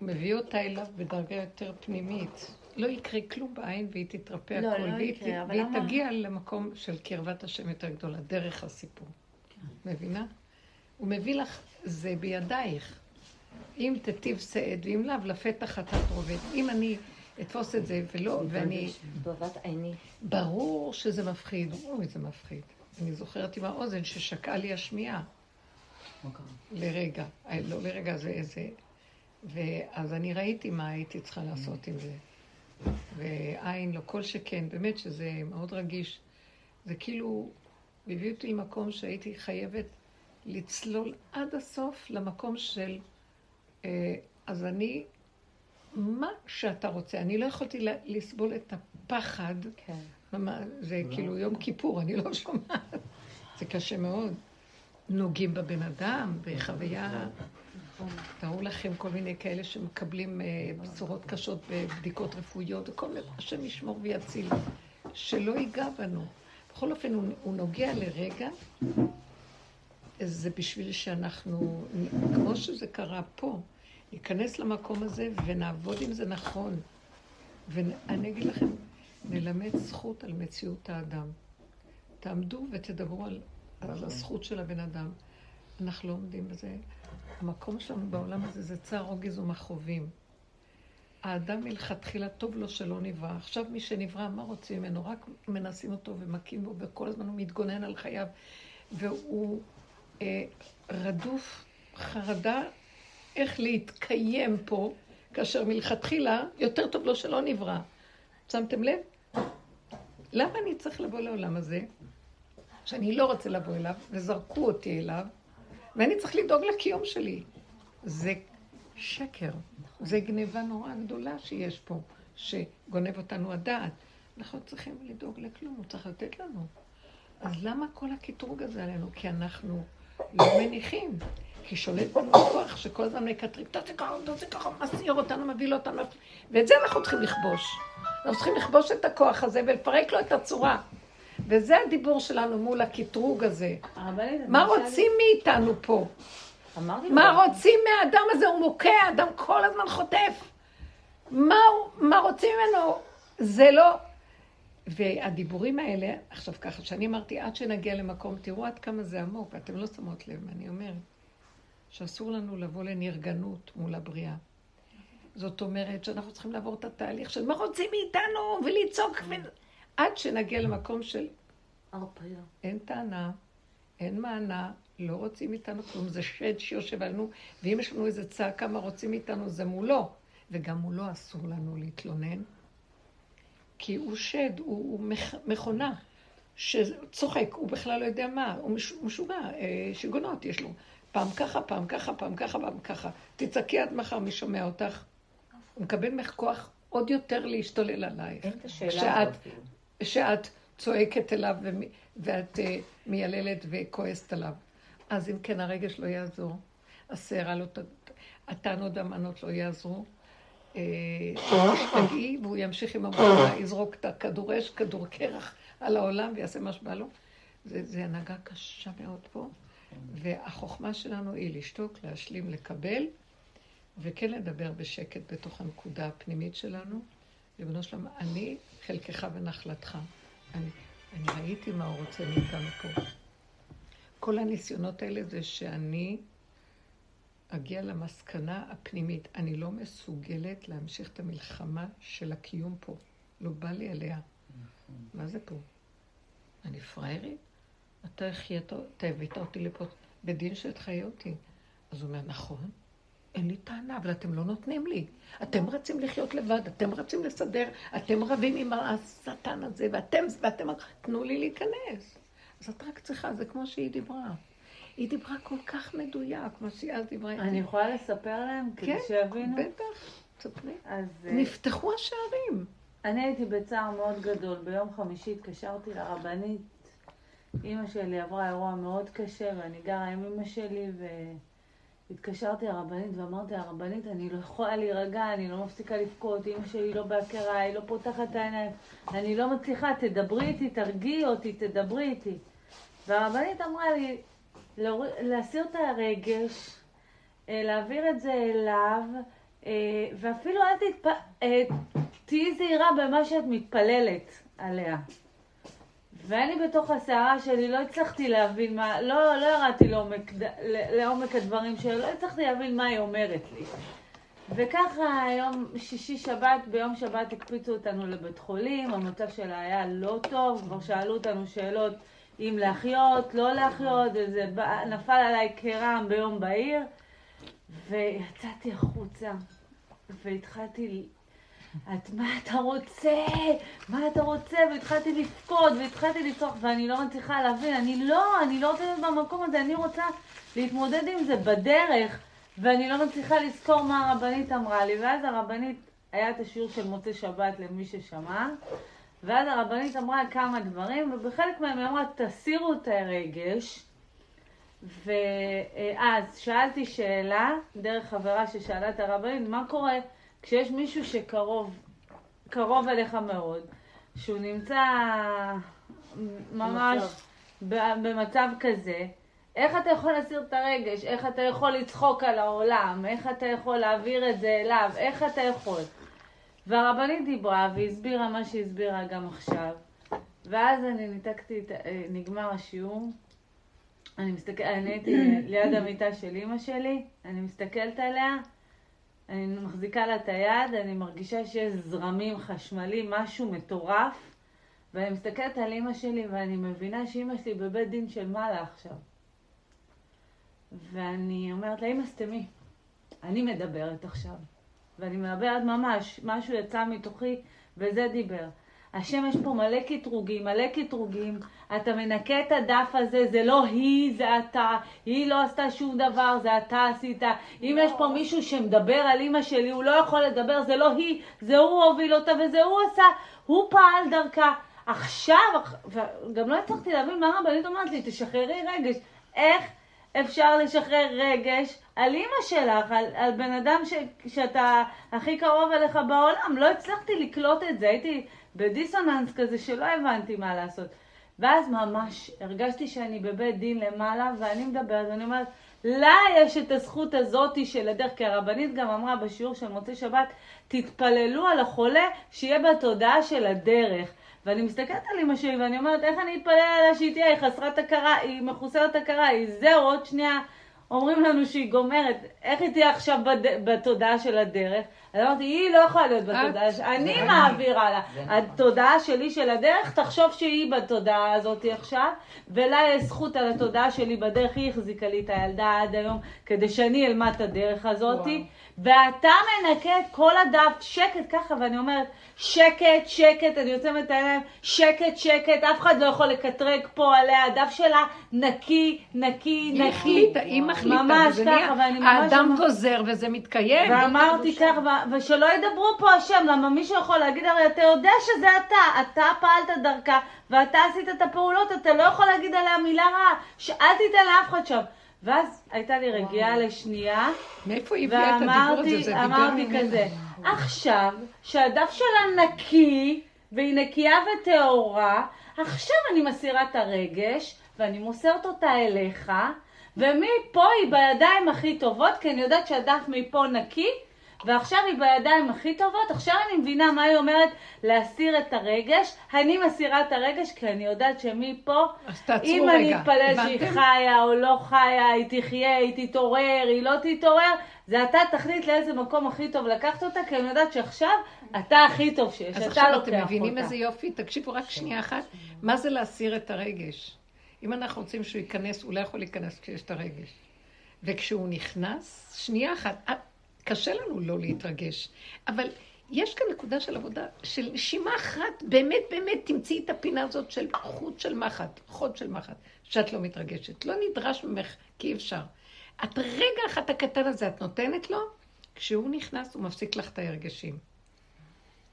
מביא אותה אליו בדרגה יותר פנימית. לא יקרה כלום בעין והיא תתרפא לא, הכל. לא והיא יקרה, ת- והיא למה- תגיע למקום של קרבת השם יותר גדולה, דרך הסיפור. מבינה? הוא מביא לך, זה בידייך. אם תטיב שאת, ואם לאו, לפתח אתה תרובד. אם אני אתפוס את זה ולא, ואני... ברור שזה מפחיד. אוי, זה מפחיד. אני זוכרת עם האוזן ששקעה לי השמיעה. לרגע. אה, לא לרגע, זה איזה... ואז אני ראיתי מה הייתי צריכה לעשות עם זה. ועין לא כל שכן, באמת שזה מאוד רגיש. זה כאילו, הביא אותי למקום שהייתי חייבת לצלול עד הסוף למקום של... אה, אז אני, מה שאתה רוצה, אני לא יכולתי לסבול את הפחד. כן. ממש, זה כאילו יום כיפור, אני לא שומעת. זה קשה מאוד. נוגעים בבן אדם, בחוויה... תארו לכם כל מיני כאלה שמקבלים אה, בשורות קשות בבדיקות רפואיות, וכל מיני, השם ישמור ויציל. שלא ייגע בנו. בכל אופן, הוא, הוא נוגע לרגע, זה בשביל שאנחנו, כמו שזה קרה פה, ניכנס למקום הזה ונעבוד עם זה נכון. ואני אגיד לכם, נלמד זכות על מציאות האדם. תעמדו ותדברו על, על הזכות של הבן אדם. אנחנו לא עומדים בזה. המקום שלנו בעולם הזה זה צער רוגז ומכאובים. האדם מלכתחילה טוב לו שלא נברא. עכשיו מי שנברא, מה רוצים ממנו? רק מנסים אותו ומכים בו, וכל הזמן הוא מתגונן על חייו. והוא אה, רדוף חרדה איך להתקיים פה, כאשר מלכתחילה יותר טוב לו שלא נברא. שמתם לב? למה אני צריך לבוא לעולם הזה, שאני לא רוצה לבוא אליו, וזרקו אותי אליו, ואני צריך לדאוג לקיום שלי? זה שקר. זה גניבה נורא גדולה שיש פה, שגונב אותנו הדעת. אנחנו צריכים לדאוג לכלום, הוא צריך לתת לנו. אז למה כל הקטרוג הזה עלינו? כי אנחנו לא מניחים. כי שולט בנו כוח שכל הזמן מקטרים, תעשה ככה, תעשה ככה, מסעיר אותנו, מביא אותנו. ואת זה אנחנו צריכים לכבוש. אנחנו צריכים לכבוש את הכוח הזה ולפרק לו את הצורה. וזה הדיבור שלנו מול הקטרוג הזה. מה רוצים מאיתנו פה? מה לו, רוצים מהאדם הזה? הוא מוכה, האדם כל הזמן חוטף. מה, מה רוצים ממנו? זה לא... והדיבורים האלה, עכשיו ככה, שאני אמרתי, עד שנגיע למקום, תראו עד כמה זה עמוק, ואתם לא שמות לב, אני אומרת, שאסור לנו לבוא לנרגנות מול הבריאה. זאת אומרת שאנחנו צריכים לעבור את התהליך של מה רוצים מאיתנו, ולצעוק, ו... עד שנגיע למקום של הרפאיה. אין טענה, אין מענה, לא רוצים מאיתנו כלום, זה שד שיושב עלינו, ואם יש לנו איזה צעקה מה רוצים מאיתנו, זה מולו. וגם מולו אסור לנו להתלונן, כי הוא שד, הוא, הוא מכ, מכונה שצוחק, הוא בכלל לא יודע מה, הוא מש, משוגע, אה, שיגעונות יש לו. פעם ככה, פעם ככה, פעם ככה, פעם ככה. תצעקי עד מחר, מי שומע אותך? הוא מקבל ממך כוח עוד יותר להשתולל עלייך. אין את השאלה הזאת. שאת צועקת אליו ואת אה, מייללת וכועסת עליו. אז אם כן, הרגש לא יעזור, הסערה לא ת... הטענות והמענות לא יעזרו. אה, תגיעי והוא ימשיך עם המחלה, יזרוק את הכדור אש, כדור קרח על העולם ויעשה מה שבא לו. זה, זה הנהגה קשה מאוד פה, והחוכמה שלנו היא לשתוק, להשלים, לקבל, וכן לדבר בשקט בתוך הנקודה הפנימית שלנו. ריבונו שלום, אני חלקך ונחלתך. אני, אני ראיתי מה הוא רוצה מאיתנו פה. כל הניסיונות האלה זה שאני אגיע למסקנה הפנימית. אני לא מסוגלת להמשיך את המלחמה של הקיום פה. לא בא לי עליה. מה זה פה? אני פראיירית? אתה החיית, אתה הבאת אותי לפה בדין שתחיה אותי. אז הוא אומר, נכון, אין לי טענה, אבל אתם לא נותנים לי. אתם רצים לחיות לבד, אתם רצים לסדר, אתם רבים עם השטן הזה, ואתם, ואתם, תנו לי להיכנס. אז את רק צריכה, זה כמו שהיא דיברה. היא דיברה כל כך מדויק, מה שהיא אז דיברה איתי. אני יכולה לספר להם כדי כן, שיבינו? בטח, תספרי. אז אה, נפתחו השערים. אני הייתי בצער מאוד גדול. ביום חמישי התקשרתי לרבנית. אימא שלי עברה אירוע מאוד קשה, ואני גרה עם אימא שלי, והתקשרתי לרבנית ואמרתי לרבנית, אני לא יכולה להירגע, אני לא מפסיקה לבכות, אימא שלי לא בהכרה, היא לא פותחת את העיניים, אני לא מצליחה, תדברי איתי, תרגיעי אותי, תדברי איתי. והרבנית אמרה לי, להסיר את הרגש, אה, להעביר את זה אליו, אה, ואפילו אל תתפ... אה, תהיי זהירה במה שאת מתפללת עליה. ואני בתוך הסערה שלי לא הצלחתי להבין מה, לא, לא ירדתי לעומק, לעומק הדברים שלה, לא הצלחתי להבין מה היא אומרת לי. וככה יום שישי שבת, ביום שבת הקפיצו אותנו לבית חולים, המצב שלה היה לא טוב, כבר שאלו אותנו שאלות אם להחיות, לא להחיות, וזה נפל עליי כרעם ביום בהיר, ויצאתי החוצה, והתחלתי את מה אתה רוצה? מה אתה רוצה? והתחלתי לבכות, והתחלתי לצעוק, ואני לא מצליחה להבין, אני לא, אני לא רוצה להיות במקום הזה, אני רוצה להתמודד עם זה בדרך, ואני לא מצליחה לזכור מה הרבנית אמרה לי, ואז הרבנית, היה את השיעור של מוצאי שבת למי ששמע, ואז הרבנית אמרה כמה דברים, ובחלק מהם היא אמרה, תסירו את הרגש, ואז שאלתי שאלה, דרך חברה ששאלה את הרבנית, מה קורה כשיש מישהו שקרוב, קרוב אליך מאוד, שהוא נמצא ממש ב- במצב כזה, איך אתה יכול להסיר את הרגש? איך אתה יכול לצחוק על העולם? איך אתה יכול להעביר את זה אליו? איך אתה יכול? והרבנית דיברה והסבירה מה שהסבירה גם עכשיו, ואז אני ניתקתי, את- אה, נגמר השיעור, אני מסתכלת, אני הייתי ליד המיטה של אימא שלי, אני מסתכלת עליה, אני מחזיקה לה את היד, אני מרגישה שיש זרמים חשמליים, משהו מטורף, ואני מסתכלת על אימא שלי ואני מבינה שאימא שלי בבית דין של מעלה עכשיו. ואני אומרת לה, אימא סתמי, אני מדברת עכשיו. ואני מדברת ממש, משהו יצא מתוכי וזה דיבר. השם יש פה מלא קטרוגים, מלא קטרוגים, אתה מנקה את הדף הזה, זה לא היא, זה אתה, היא לא עשתה שום דבר, זה אתה עשית. אם יש פה מישהו שמדבר על אימא שלי, הוא לא יכול לדבר, זה לא היא, זה הוא הוביל אותה וזה הוא עשה, הוא פעל דרכה. עכשיו, וגם לא הצלחתי להבין מה הרבנית אומרת לי, תשחררי רגש. איך אפשר לשחרר רגש על אימא שלך, על, על בן אדם ש, שאתה הכי קרוב אליך בעולם? לא הצלחתי לקלוט את זה, הייתי בדיסוננס כזה שלא הבנתי מה לעשות. ואז ממש הרגשתי שאני בבית דין למעלה, ואני מדברת ואני אומרת, לה יש את הזכות הזאתי של הדרך, כי הרבנית גם אמרה בשיעור של מוצאי שבת, תתפללו על החולה שיהיה בתודעה של הדרך. ואני מסתכלת על אמא שלי ואני אומרת, איך אני אתפלל עליה שהיא תהיה, היא חסרת הכרה, היא מחוסרת הכרה, היא זהו, עוד שנייה אומרים לנו שהיא גומרת, איך היא תהיה עכשיו בד... בתודעה של הדרך? אז אמרתי, היא לא יכולה להיות בתודעה, ש... אני מעבירה לה. התודעה שלי של הדרך, תחשוב שהיא בתודעה הזאת עכשיו, ולה יש זכות על התודעה שלי בדרך, היא החזיקה לי את הילדה עד היום, כדי שאני אלמד את הדרך הזאת. ואתה מנקה את כל הדף, שקט ככה, ואני אומרת, שקט, שקט, אני עוצמת את העיניים, שקט, שקט, אף אחד לא יכול לקטרג פה עליה, הדף שלה נקי, נקי, נקי. היא החליטה, היא מחליטה, ממש וזה ככה, ואני ממש... האדם גוזר וזה מתקיים. ואמרתי ככה, ושלא ידברו פה השם, למה מישהו יכול להגיד, הרי אתה יודע שזה אתה, אתה פעלת דרכה, ואתה עשית את הפעולות, אתה לא יכול להגיד עליה מילה רעה, שאל תיתן לאף אחד שם. ואז הייתה לי רגיעה לשנייה, מאיפה היא הביאה את הדיבור הזה? זה אמרתי. כזה, עכשיו שהדף שלה נקי, והיא נקייה וטהורה, עכשיו אני מסירה את הרגש, ואני מוסרת אותה אליך, ומפה היא בידיים הכי טובות, כי אני יודעת שהדף מפה נקי, ועכשיו היא בידיים הכי טובות, עכשיו אני מבינה מה היא אומרת להסיר את הרגש, אני מסירה את הרגש כי אני יודעת שמפה, אז תעצרו אם רגע. אני אתפלל שהיא? חיה או לא חיה, היא תחיה, היא תתעורר, היא לא תתעורר, זה אתה תחליט לאיזה מקום הכי טוב לקחת אותה, כי אני יודעת שעכשיו אתה הכי טוב שיש, אז אתה עכשיו לוקח אתם מבינים אותה. איזה יופי? תקשיבו רק שנייה אחת. מה זה להסיר את הרגש? אם אנחנו רוצים שהוא ייכנס, הוא לא יכול להיכנס כשיש את הרגש. וכשהוא נכנס, שנייה אחת, קשה לנו לא להתרגש, אבל יש כאן נקודה של עבודה, של נשימה אחת, באמת באמת תמצאי את הפינה הזאת של חוט של מחט, חוד של מחט, שאת לא מתרגשת. לא נדרש ממך, כי אי אפשר. את רגע אחד הקטן הזה, את נותנת לו, כשהוא נכנס, הוא מפסיק לך את הרגשים.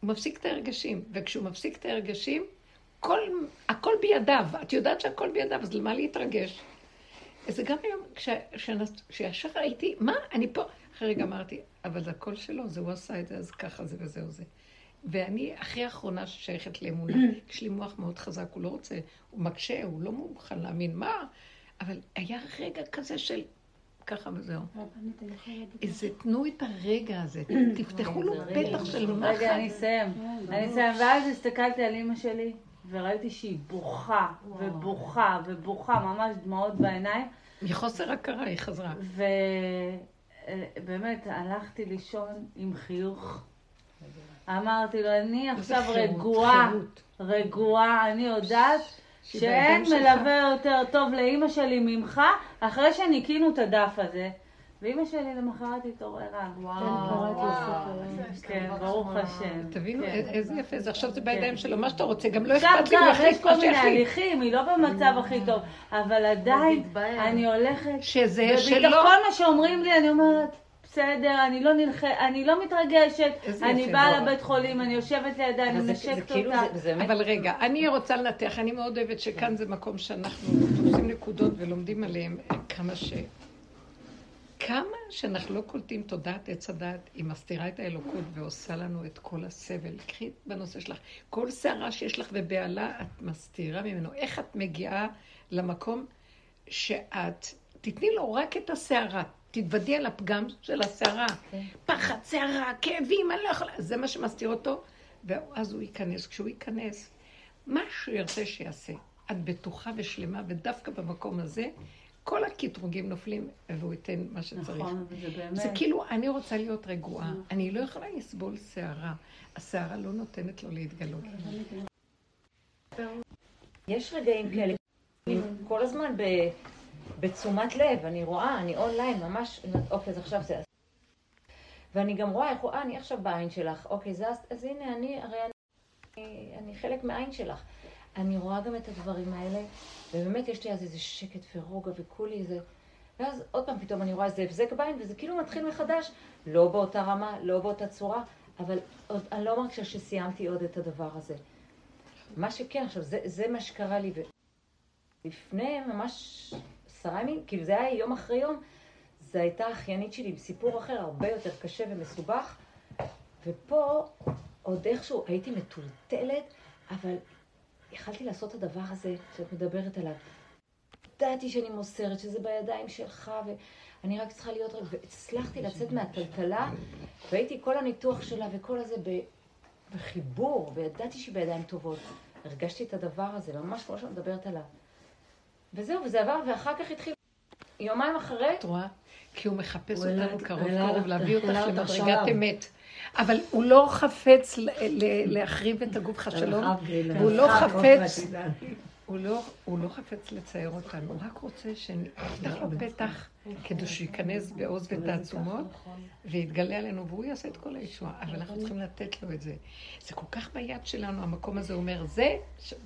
הוא מפסיק את הרגשים, וכשהוא מפסיק את הרגשים, כל, הכל בידיו. את יודעת שהכל בידיו, אז למה להתרגש? זה גם היום, כשישר ראיתי, מה, אני פה, אחרי רגע אמרתי, אבל זה הכל שלו, זה הוא עשה את זה, אז ככה זה וזהו זה. ואני הכי אחרונה ששייכת לאמונה. יש לי מוח מאוד חזק, הוא לא רוצה, הוא מקשה, הוא לא מוכן להאמין מה, אבל היה רגע כזה של ככה וזהו. איזה, תנו את הרגע הזה, תפתחו לו פתח של מחט. רגע, אני אסיים. אני אסיים. ואז הסתכלתי על אימא שלי, וראיתי שהיא בוכה, ובוכה, ובוכה, ממש דמעות בעיניים. מחוסר הכרה היא חזרה. ובאמת, הלכתי לישון עם חיוך. אמרתי לו, אני עכשיו רגועה. רגועה, אני יודעת שאין. מלווה יותר טוב לאימא שלי ממך, אחרי שניקינו את הדף הזה. ואימא שלי למחרת התעוררה. וואו. קראתי ספר. כן, ברוך השם. תבינו כן. איזה יפה זה, עכשיו זה בידיים שלו, מה שאתה רוצה, גם לא אכפת לי גם, אם יש יחליט כל מה מיני. הליכים, היא לא במצב הכי טוב, אבל עדיין אני הולכת, שזה שלו. כל מה שאומרים לי, אני אומרת, בסדר, אני לא נלח... אני לא מתרגשת, אני באה. לבית חולים, אני יושבת לידה, אני מנשקת כאילו, אותה. אבל רגע, אני רוצה לנתח, אני מאוד אוהבת שכאן זה מקום שאנחנו תופסים נקודות ולומדים עליהן אה, כמה ש... שאנחנו לא קולטים תודעת עץ הדעת, היא מסתירה את האלוקות ועושה לנו את כל הסבל. קחי בנושא שלך, כל שערה שיש לך ובהלה, את מסתירה ממנו. איך את מגיעה למקום שאת, תתני לו רק את השערה, תתוודי על הפגם של השערה. פחד, שערה, כאבים, אני לא יכולה, זה מה שמסתיר אותו, ואז הוא ייכנס. כשהוא ייכנס, מה שהוא ירצה שיעשה. את בטוחה ושלמה, ודווקא במקום הזה, כל הקטרוגים נופלים, והוא ייתן מה שצריך. נכון, וזה באמת. זה כאילו, אני רוצה להיות רגועה, אני לא יכולה לסבול שערה. השערה לא נותנת לו להתגלות. יש רגעים כאלה, אני כל הזמן ב, בתשומת לב, אני רואה, אני אונליין, ממש, אוקיי, אז עכשיו זה... ואני גם רואה איך הוא, אה, אני עכשיו בעין שלך, אוקיי, זה, אז, הנה, אני, הרי אני... אני חלק מהעין שלך. אני רואה גם את הדברים האלה, ובאמת יש לי אז איזה שקט ורוגע וכולי איזה... ואז עוד פעם פתאום אני רואה איזה הבזק בעין, וזה כאילו מתחיל מחדש. לא באותה רמה, לא באותה צורה, אבל עוד, אני לא מרגישה שסיימתי עוד את הדבר הזה. מה שכן, עכשיו, זה, זה מה שקרה לי. לפני ממש עשרה ימים, כאילו זה היה יום אחרי יום, זו הייתה האחיינית שלי עם סיפור אחר, הרבה יותר קשה ומסובך, ופה עוד איכשהו הייתי מטולטלת, אבל יכלתי לעשות את הדבר הזה שאת מדברת עליו. ידעתי שאני מוסרת, שזה בידיים שלך, ואני רק צריכה להיות... והצלחתי לצאת מהטלטלה, והייתי כל הניתוח שלה וכל הזה בחיבור, וידעתי שהיא בידיים טובות. הרגשתי את הדבר הזה, ממש כמו שאת מדברת עליו. וזהו, וזה עבר, ואחר כך התחיל... יומיים אחרי... את רואה? כי הוא מחפש אותנו את- קרוב קרוב, להביא אותך למדרגת. אמת. אבל הוא לא חפץ להחריב את הגוף חס שלום, והוא לא חפץ, הוא לא, הוא לא חפץ לצייר אותנו, הוא רק רוצה שנפתח לו פתח כדי שייכנס בעוז ותעצומות ויתגלה עלינו, והוא יעשה את כל הישועה, אבל אנחנו צריכים לתת לו את זה. זה כל כך ביד שלנו, המקום הזה אומר, זה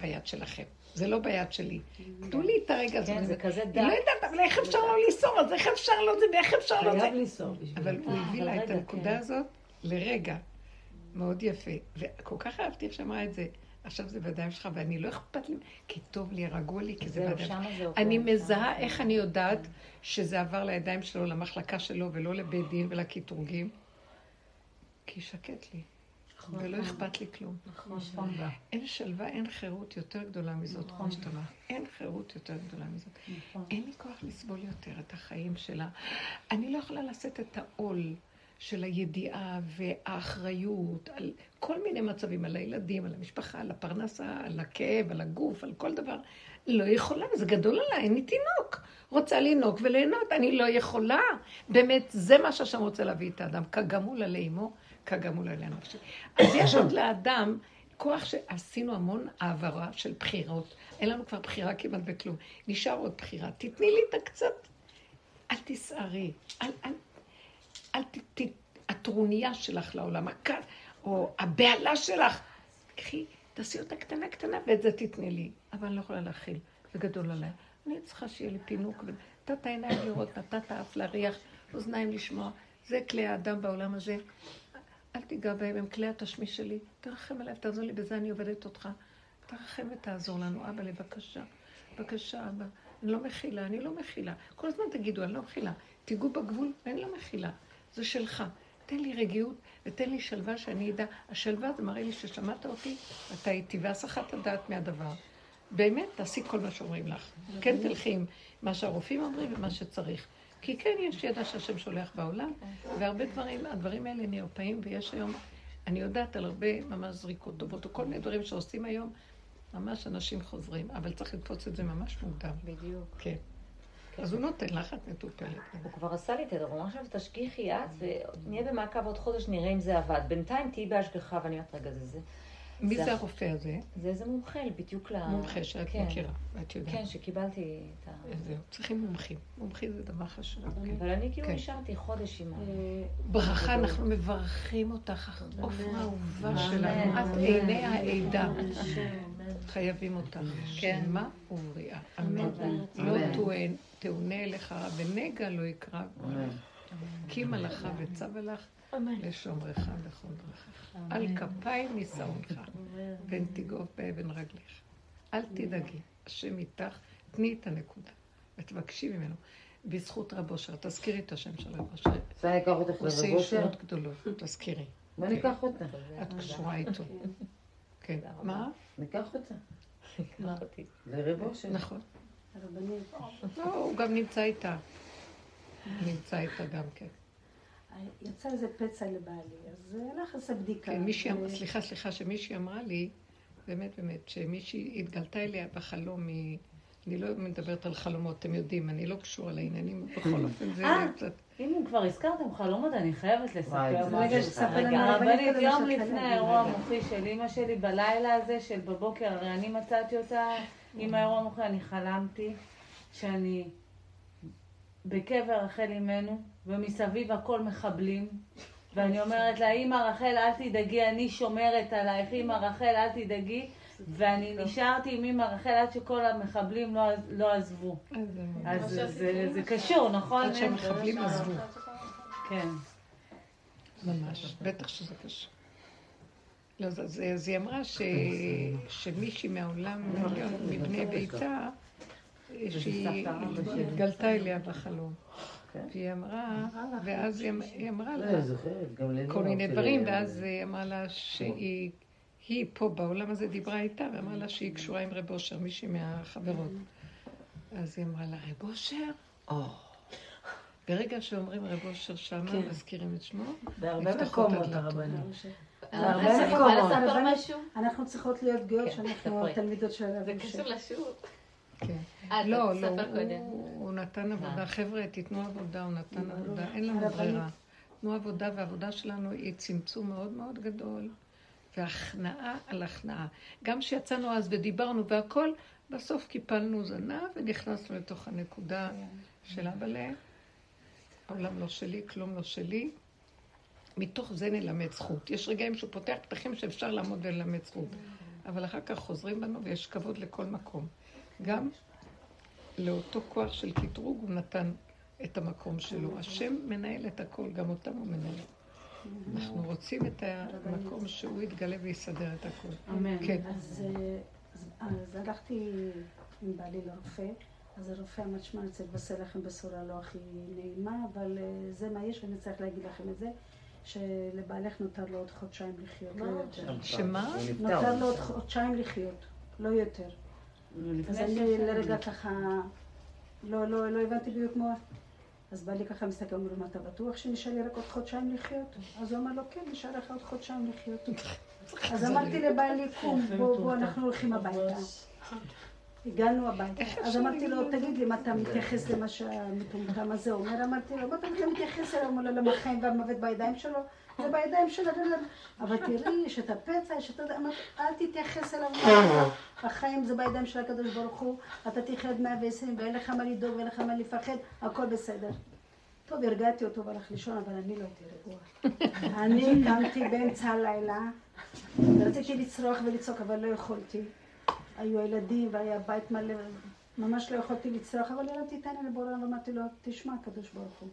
ביד שלכם, זה לא ביד שלי. תנו לי את הרגע הזה. כן, זה כזה היא דק. לא יודעת, אבל איך אפשר לא לסור? אז איך אפשר לא זה ואיך אפשר לא זה? אבל הוא הביא לה את הנקודה כן. הזאת לרגע. מאוד יפה. וכל כך אהבתי איך שאמרה את זה. עכשיו זה בידיים שלך, ואני לא אכפת לי, כי טוב לי, רגוע לי, כי זה בידיים עובר. אני מזהה זה- איך אני יודעת שזה עבר לידיים שלו, למחלקה שלו, ולא לבית דין ולקטרוגים. כי שקט לי, ולא אכפת לי כלום. נכון. אין שלווה, אין חירות יותר גדולה מזאת, כמו שאתה אומר. אין חירות יותר גדולה מזאת. אין לי כוח לסבול יותר את החיים שלה. אני לא יכולה לשאת את העול של הידיעה והאחריות על כל מיני מצבים, על הילדים, על המשפחה, על הפרנסה, על הכאב, על הגוף, על כל דבר. לא יכולה, זה גדול עליי, אני תינוק. רוצה לינוק וליהנות, אני לא יכולה. באמת, זה מה שהשם רוצה להביא את האדם, כגמול עלי אמו, כגמול עלי הנפשי. אז יש עוד לאדם כוח שעשינו המון העברה של בחירות. אין לנו כבר בחירה כמעט בכלום. נשאר עוד בחירה. תתני לי את הקצת. אל תסערי. אל, אל, אל ת... הטרוניה שלך לעולם, הכ... או הבהלה שלך. קחי, תעשי אותה קטנה קטנה, ואת זה תתני לי. אבל אני לא יכולה להכיל, זה גדול עליי. אני צריכה שיהיה לי פינוק, ונתת עיניים לראות, נתת אף להריח, אוזניים לשמוע. זה כלי האדם בעולם הזה. אל תיגע בהם, הם כלי התשמיש שלי. תרחם עליי, תעזור לי, בזה אני עובדת אותך. תרחם ותעזור לנו. אבא, בבקשה. בבקשה, אבא. אני לא מכילה, אני לא מכילה. כל הזמן תגידו, אני לא מכילה. תיגעו בגבול, ואני לא מכילה. זה שלך. תן לי רגיעות ותן לי שלווה שאני אדע. השלווה זה מראה לי ששמעת אותי, אתה איתי, והסחת הדעת מהדבר. באמת, תעשי כל מה שאומרים לך. כן תלכי עם מה שהרופאים אומרים ומה שצריך. כי כן, יש ידע שהשם שולח בעולם, והרבה דברים, הדברים האלה נרפאים, ויש היום, אני יודעת על הרבה ממש זריקות טובות, או כל מיני דברים שעושים היום, ממש אנשים חוזרים, אבל צריך לתפוס את זה ממש מוקדם. בדיוק. כן. אז הוא נותן לך, את מטופלת. הוא כבר עשה לי את זה, הוא אמר עכשיו תשגיחי את, ונהיה במעקב עוד חודש, נראה אם זה עבד. בינתיים תהיי בהשגחה, ואני אומרת, רגע, זה זה. מי זה הרופא הזה? זה איזה מומחה, בדיוק ל... מומחה שאת כן. מכירה, ואת יודעת. כן, שקיבלתי את ה... זהו, צריכים מומחים. מומחים זה דבר חשוב. אבל אני כאילו כן. נשארתי חודש עם ה... ברכה, אנחנו מברכים אותך, עופרה אהובה שלנו, את. עיני העדה. חייבים אותך. כן. שלמה ובריאה. אמן. לא תאונה אליך רע ונגע לא יקרב. כי מלאכה וצווה לך לשומרך בכל דרכך. על כפיים נישאונך, פן תגעוף באבן רגליך. אל תדאגי, השם איתך, תני את הנקודה, ותבקשי ממנו. בזכות רב אושר, תזכירי את השם של רב אושר. רוצה לקח אותך הוא עושה לרב אושר? ישועות גדולות, תזכירי. בוא ניקח אותה. את קשורה איתו. כן. מה? ניקח אותה. לקח אותי. לרב אושר. נכון. הרבנית, לא, הוא גם נמצא איתה. נמצא איתה גם כן. יצא איזה פצע לבעלי, אז הלך לעשות בדיקה. כן, מישהי, אמרה- סליחה, סליחה, שמישהי אמרה לי, באמת, באמת, שמישהי התגלתה אליה בחלום, מ... אני לא מדברת על חלומות, אתם יודעים, אני לא קשורה לעניינים, בכל אופן זה אה. אם כבר הזכרתם חלומות, אני חייבת לספר וואי, זה- משהו. רגע, קודם יום לפני. האירוע המוחי של אימא שלי, בלילה הזה של בבוקר, הרי אני מצאתי אותה עם האירוע המוחי, אני חלמתי שאני בקבר רחל אימנו, ומסביב הכל מחבלים, ואני אומרת לה, אמא רחל, אל תדאגי, אני שומרת עלייך, אמא רחל, אל תדאגי. ואני נשארתי עם אמא רחל עד שכל המחבלים לא, לא עזבו. אז זה, קשור, נכון? עד שהמחבלים עזבו. כן. ממש, בטח שזה קשור. לא, אז, אז, אז היא אמרה ש, שמישהי מהעולם, מבני ביתה, שהיא התגלתה אליה בחלום. והיא אמרה, ואז היא, היא אמרה לא, לה כל מיני דברים, ואז היא אמרה לה שהיא היא פה בעולם הזה דיברה איתה, ואמרה לה שהיא קשורה עם רב אושר, מישהי מהחברות. אז היא אמרה לה, רב אושר? או. ברגע שאומרים רב אושר שמה, מזכירים את שמו, בהרבה מקומות. הרבנים. בהרבה מקומות. משהו? אנחנו צריכות להיות גאות כן, שאנחנו ספרי. התלמידות של הרב זה. קשור לשיעור. כן. אה, לא, לא. הוא נתן עבודה. חבר'ה, תיתנו עבודה, הוא נתן ברור. עבודה. אין לנו. ברירה. תנו עבודה, והעבודה שלנו היא צמצום מאוד מאוד גדול, והכנעה על הכנעה. גם כשיצאנו אז ודיברנו והכל, בסוף קיפלנו זנב ונכנסנו לתוך הנקודה של אבאלה. העולם לא שלי, כלום לא שלי. מתוך זה נלמד זכות. יש רגעים שהוא פותח פתחים שאפשר לעמוד וללמד זכות. אבל אחר כך חוזרים בנו ויש כבוד לכל מקום. גם לאותו כוח של קטרוג הוא נתן את המקום שלו. השם מנהל את הכל, גם אותם הוא מנהל. אנחנו רוצים את המקום שהוא יתגלה ויסדר את הכל. אמן. כן. אז, אה, אז, אז הלכתי עם בעלי לרופא, אז הרופא אמר, שמע, אני צריך לבשר לכם בשורה לא הכי נעימה, אבל אה, זה מה יש ואני צריך להגיד לכם את זה, שלבעלך נותר לו עוד חודשיים לחיות, לא יותר. שמה? נותר לו עוד חודשיים לחיות, לא יותר. אז אני לרגע ככה, לא, לא, לא הבנתי בדיוק מה... אז בא לי ככה מסתכל, אומר לו, מה אתה בטוח שנשאר לי רק עוד חודשיים לחיות? אז הוא אמר לו, כן, נשאר לך עוד חודשיים לחיות. אז אמרתי לבעלי, קום, בוא, בוא, אנחנו הולכים הביתה. הגענו הביתה. אז אמרתי לו, תגיד לי, מה אתה מתייחס למה שהמטומטם הזה אומר? אמרתי לו, מה אתה מתייחס אליו? אמר לו, למה החיים והמוות בידיים שלו? זה בידיים של הבן. אבל תראי, יש את הפצע, יש את... אמרתי, אל תתייחס אליו. החיים זה בידיים של הקדוש ברוך הוא, אתה תחיה עד 120 ואין לך מה לדאוג ואין לך מה לפחד, הכל בסדר. טוב, הרגעתי אותו והלך לישון, אבל אני לא הייתי רגועה. אני קמתי באמצע הלילה, ורציתי לצרוח ולצעוק, אבל לא יכולתי. היו ילדים והיה בית מלא, ממש לא יכולתי לצרוח, אבל הרמתי את העיניים לבורא ואמרתי לו, תשמע, הקדוש ברוך הוא,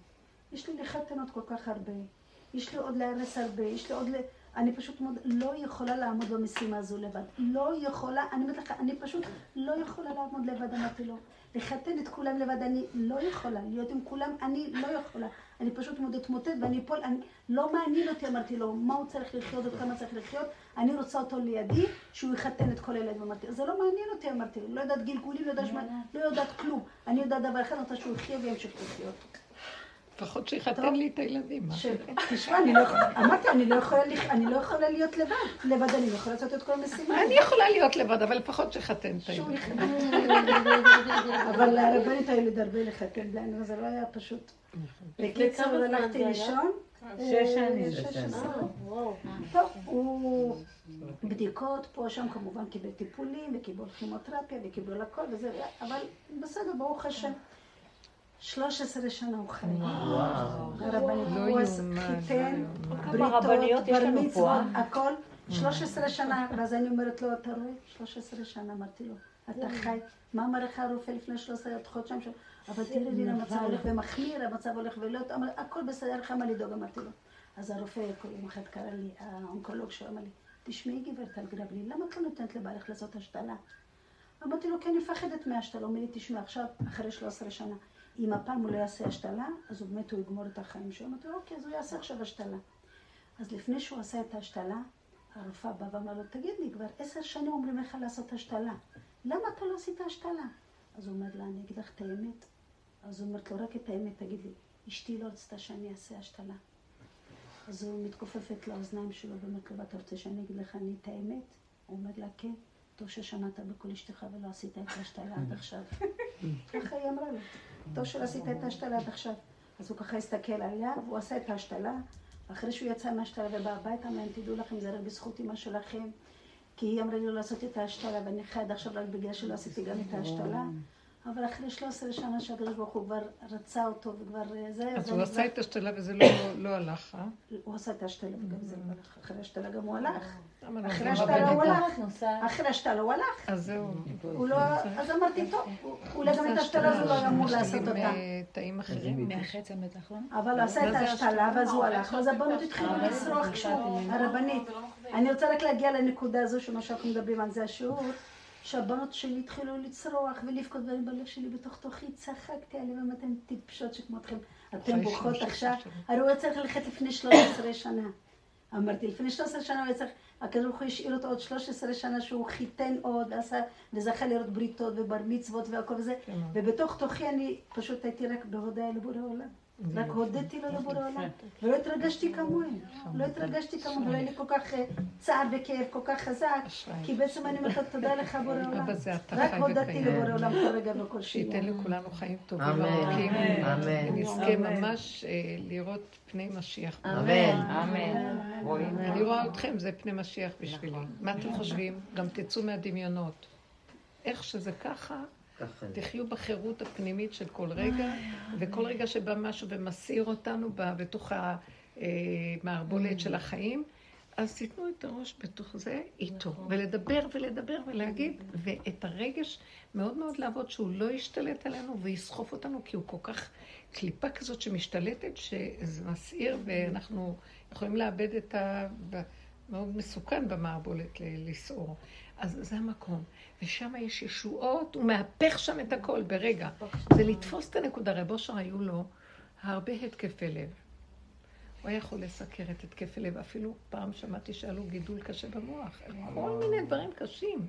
יש לי לחתנות כל כך הרבה, יש לי עוד להרס הרבה, יש לי עוד ל... אני פשוט מאוד לא יכולה לעמוד במשימה הזו לבד. לא יכולה, אני אומרת לך, אני פשוט לא יכולה לעמוד לבד, אמרתי לו. לחתן את כולם לבד, אני לא יכולה. להיות עם כולם, אני לא יכולה. אני פשוט מאוד אתמוטט ואני אפול, אני, לא מעניין אותי, אמרתי לו, מה הוא צריך לחיות, עוד כמה צריך לחיות. אני רוצה אותו לידי, שהוא יחתן את כל הילדים. אמרתי, זה לא מעניין אותי, אמרתי לו. לא יודעת גלגולים, לא יודעת, שמה- לא יודעת כלום. אני יודעת דבר אחד, אני רוצה שהוא יחיה וימשיך לחיות. לפחות שיחתן לי את הילדים. תשמע, אני לא יכולה, אמרתי, אני לא יכולה אני לא יכולה להיות לבד. לבד אני לא יכולה לעשות את כל המשימה. אני יכולה להיות לבד, אבל לפחות שיחתן את הילדים. אבל הרבנית היה לי דרבה לחתן זה לא היה פשוט. בקיצור, כמה זמן הלכתי? לישון. שש אה, שנים. שש שנים. וואו. טוב, הוא בדיקות, פה שם כמובן קיבל טיפולים, וקיבל כימותרפיה, וקיבל הכל וזה, אבל בסדר, ברוך השם. 13 שנה הוא חי. הרבנית, חיתן, לא רבניות בריתות, בר אה? הכל. 13 שנה, ואז אני אומרת לו, אתה רואה? 13 שנה, אמרתי לו, אתה חי. מה אמר לך הרופא לפני 13 חודשיים? אבל תראה לי, המצב הולך ומחמיר, המצב הולך ולא, אמר, הכל בסדר, לך מה לדאוג, אמרתי לו. אז הרופא כל יום אחד קרא לי, האונקולוג שלו אמר לי, תשמעי גברת אלגרבלי, למה את לא נותנת לבעלך לעשות השתלה? אמרתי לו, כי אני מפחדת מהשתלה. הוא אומר לי, תשמע, עכשיו, אחרי 13 שנה, אם הפעם הוא לא יעשה השתלה, אז הוא באמת הוא יגמור את החיים שלו. אמרתי לו, אוקיי, אז הוא יעשה עכשיו השתלה. אז לפני שהוא עשה את ההשתלה, הרופאה באה ואמר לו, תגיד לי, כבר עשר שנים אומרים לך לעשות השתלה. למה אתה לא עשית השתלה? אז הוא אומר לה, אני אגיד לך את האמת. אז הוא אומרת לו, רק את האמת, תגיד לי, אשתי לא רצתה שאני אעשה השתלה. אז הוא מתכופפת לאוזניים שלו ואומרת לו, ואתה רוצה שאני אגיד לך אני את האמת? הוא אומר לה, כן. טוב ששמעת בקול אשתך ולא עשית את ההשתלה עד עכשיו. ככה היא אמרה לו, טוב שלא עשית את ההשתלה עד עכשיו. אז הוא ככה הסתכל עליה, והוא עשה את ההשתלה. אחרי שהוא יצא מההשתלה ובא הביתה, אמר להם, תדעו לכם, זה רק בזכות אמא שלכם. כי היא אמרה לי לא לעשות את ההשתלה, ואני חי עד עכשיו רק בגלל שלא עשיתי גם את ההשתלה. אבל אחרי 13 שנה שהקדוש ברוך הוא כבר רצה אותו וכבר אה, זה, אז אז הוא עשה את השתלה וזה לא- לא הלך, אה? הוא עשה את השתלה וגם זה לא הלך. אחרי השתלה גם הוא הלך. למה לא אחרי השתלה הוא? הלך. אחרי השתלה הוא הלך. אז זהו. לא... אז אמרתי, טוב, אולי גם את השתלה הזו לא אמור לעשות אותה. אה, תאים אחרים. מהחצם בטח, לא? אבל הוא עשה את ההשתלה, ואז הוא הלך, ואז הבנות התחילו לצרוח שוב, הרבנית. אני רוצה רק להגיע לנקודה הזו, שמה שאנחנו מדברים על זה השיעור, שהבנות שלי התחילו לצרוח ולבכות, ואני בלב שלי בתוך תוכי צחקתי עליהם, אתן טיפשות שכמותכם. אתן בוכות 13 עכשיו. הרי הוא היה צריך ללכת לפני 13 שנה. אמרתי, לפני 13 שנה הוא היה צריך, הקדוש ברוך הוא השאיר אותו עוד 13 שנה שהוא חיתן עוד, עשה, וזכה לראות בריתות ובר מצוות והכל וזה, כן. ובתוך תוכי אני פשוט הייתי רק בהודעה לבורא עולם. רק. הודיתי לו לבורא עולם, ולא התרגשתי כמוהם, לא התרגשתי כמוהם, ולא היה לי כל כך צער וכאב כל כך חזק. כי בעצם אני אומרת תודה לך בורא עולם. רק וקיים. לבורא עולם כל רגע וכל שייתן שנייה. לכולנו חיים טובים אמן. וארוכים. אמן. ונזכה ממש לראות פני משיח. אמן. אמן. אני רואה אתכם, זה פני משיח בשבילי. מה אתם חושבים? גם תצאו מהדמיונות. איך שזה ככה. תחיו בחירות הפנימית של כל רגע, וכל רגע שבא משהו ומסעיר אותנו בתוך המערבולת של החיים, אז תיתנו את הראש בתוך זה איתו, ולדבר ולדבר ולהגיד, ואת הרגש מאוד מאוד לעבוד שהוא לא ישתלט עלינו ויסחוף אותנו, כי הוא כל כך קליפה כזאת שמשתלטת, שזה מסעיר, ואנחנו יכולים לאבד את ה... מאוד מסוכן במערבולת לסעור. אז זה המקום. ושם יש ישועות, הוא מהפך שם את הכל ברגע. זה לתפוס את הנקודה. רב אושר היו לו הרבה התקפי לב. הוא היה חולה סכרת, התקפי לב. אפילו פעם שמעתי שהיה לו גידול קשה במוח. כל מיני דברים קשים.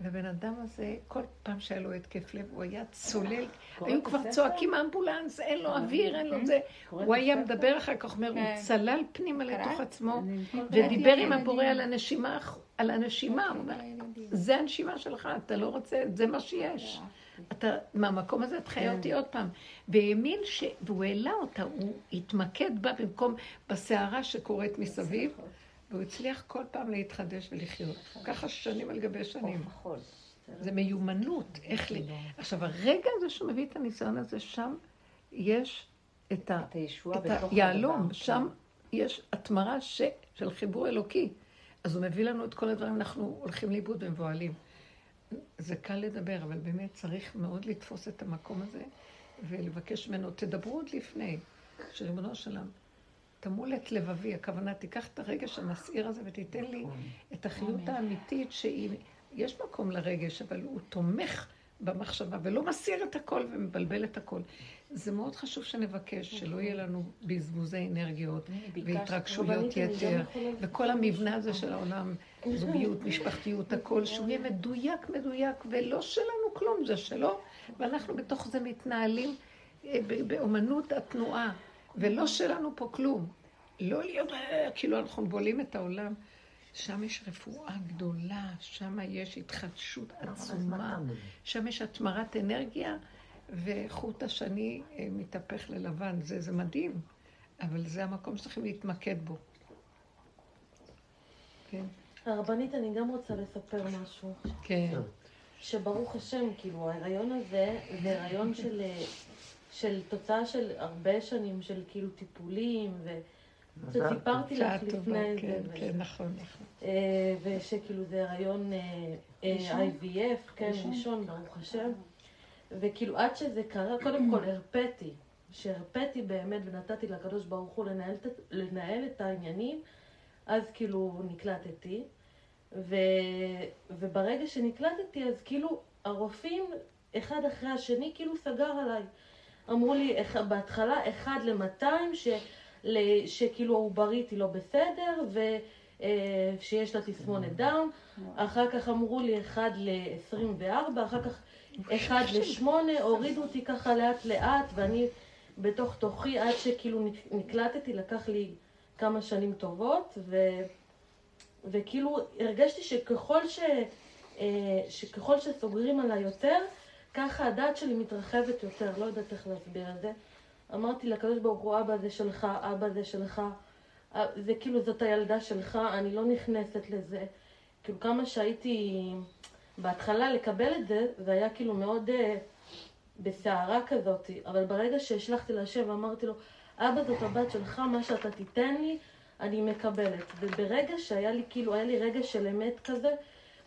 ובן אדם הזה, כל פעם שהיה לו התקף לב, הוא היה צולל. היו כבר צועקים אמבולנס, אין לו אוויר, אין לו זה. הוא היה מדבר אחר כך, אומר, הוא צלל פנימה לתוך עצמו, ודיבר עם הבורא על הנשימה, על הנשימה. הוא אומר, זה הנשימה שלך, אתה לא רוצה, זה מה שיש. אתה, מהמקום הזה את חיה אותי עוד פעם. והאמין ש... והוא העלה אותה, הוא התמקד בה במקום בסערה שקורית מסביב, והוא הצליח כל פעם להתחדש ולחיות. ככה שנים על גבי שנים. זה מיומנות, איך ל... עכשיו, הרגע הזה שהוא מביא את הניסיון הזה, שם יש את היהלום. שם יש התמרה ש... של חיבור אלוקי. אז הוא מביא לנו את כל הדברים, אנחנו הולכים לאיבוד ומבוהלים. זה קל לדבר, אבל באמת צריך מאוד לתפוס את המקום הזה ולבקש ממנו, תדברו עוד לפני, שריבונו שלם, תמול את לבבי, הכוונה, תיקח את הרגש המסעיר הזה ותיתן לי את החיות האמיתית שהיא, יש מקום לרגש, אבל הוא תומך במחשבה ולא מסיר את הכל ומבלבל את הכל. זה מאוד חשוב שנבקש, שלא יהיה לנו בזבוזי אנרגיות והתרגשויות יתר, וכל המבנה הזה של העולם, זוגיות, משפחתיות, הכל, שהוא יהיה מדויק, מדויק, ולא שלנו כלום, זה שלו, ואנחנו בתוך זה מתנהלים אה, ב- באומנות התנועה, ולא שלנו פה כלום. לא להיות, אה, כאילו אנחנו בולעים את העולם. שם יש רפואה גדולה, שם יש התחדשות עצומה, שם יש התמרת אנרגיה, וחוט השני אה, מתהפך ללבן. זה, זה מדהים, אבל זה המקום שצריכים להתמקד בו. כן. הרבנית, אני גם רוצה לספר משהו. כן. שברוך השם, כאילו, ההיריון הזה זה הריון של, אה, של תוצאה של הרבה שנים של כאילו טיפולים, וסיפרתי לך שעה טובה, לפני כן, זה. כן, נכון, נכון. אה, ושכאילו זה הריון אה, אה, IVF, כן, ראשון, ברוך השם. וכאילו עד שזה קרה, קודם כל הרפאתי, שהרפאתי באמת ונתתי לקדוש ברוך הוא לנהל, לנהל את העניינים, אז כאילו נקלטתי. ו... וברגע שנקלטתי, אז כאילו הרופאים, אחד אחרי השני, כאילו סגר עליי. אמרו לי, "אח- בהתחלה אחד ל-200, ש... שכאילו העוברית היא לא בסדר, ושיש לה תסמונת דאון. אחר כך אמרו לי אחד ל-24, אחר כך אחד ל-8, הורידו אותי ככה לאט לאט, ואני בתוך תוכי, עד שכאילו נק- נקלטתי, לקח לי כמה שנים טובות, ו... וכאילו הרגשתי שככל, ש... אה, שככל שסוגרים עליי יותר, ככה הדעת שלי מתרחבת יותר, לא יודעת איך להסביר את זה. אמרתי לקדוש ברוך הוא, אבא זה שלך, אבא זה שלך, אה, זה כאילו זאת הילדה שלך, אני לא נכנסת לזה. כאילו כמה שהייתי בהתחלה לקבל את זה, זה היה כאילו מאוד, אה, בסערה כזאת, אבל ברגע שהשלחתי להשם ואמרתי לו, אבא זאת הבת שלך, מה שאתה תיתן לי, אני מקבלת. וברגע שהיה לי, כאילו, היה לי רגע של אמת כזה,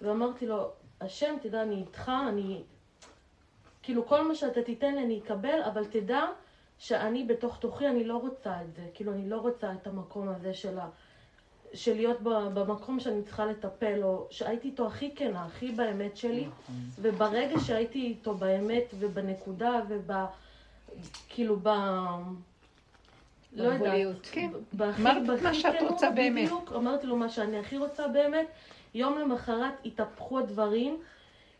ואמרתי לו, השם, תדע, אני איתך, אני... כאילו, כל מה שאתה תיתן לי אני אקבל, אבל תדע שאני בתוך תוכי, אני לא רוצה את זה. כאילו, אני לא רוצה את המקום הזה של ה... של להיות במקום שאני צריכה לטפל, או שהייתי איתו הכי כנה, הכי באמת שלי, וברגע שהייתי איתו באמת ובנקודה וב... כאילו ב... לא יודעת. כן. בהכי, אמרת מה שאת רוצה באמת. בדיוק, אמרתי לו מה שאני הכי רוצה באמת. יום למחרת התהפכו הדברים,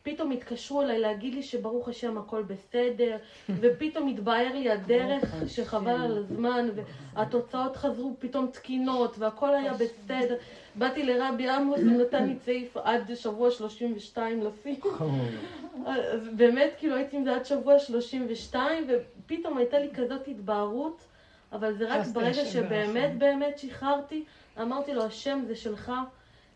פתאום התקשרו אליי להגיד לי שברוך השם הכל בסדר, ופתאום התבהר לי הדרך שחבל על הזמן, והתוצאות חזרו פתאום תקינות, והכל היה בסדר. באתי לרבי עמוס, הוא נתן לי צעיף עד שבוע 32 לשים. אז באמת, כאילו הייתי עם זה עד שבוע 32, ופתאום הייתה לי כזאת התבהרות, אבל זה רק ברגע שבאמת ברחם. באמת שחררתי, אמרתי לו, השם זה שלך,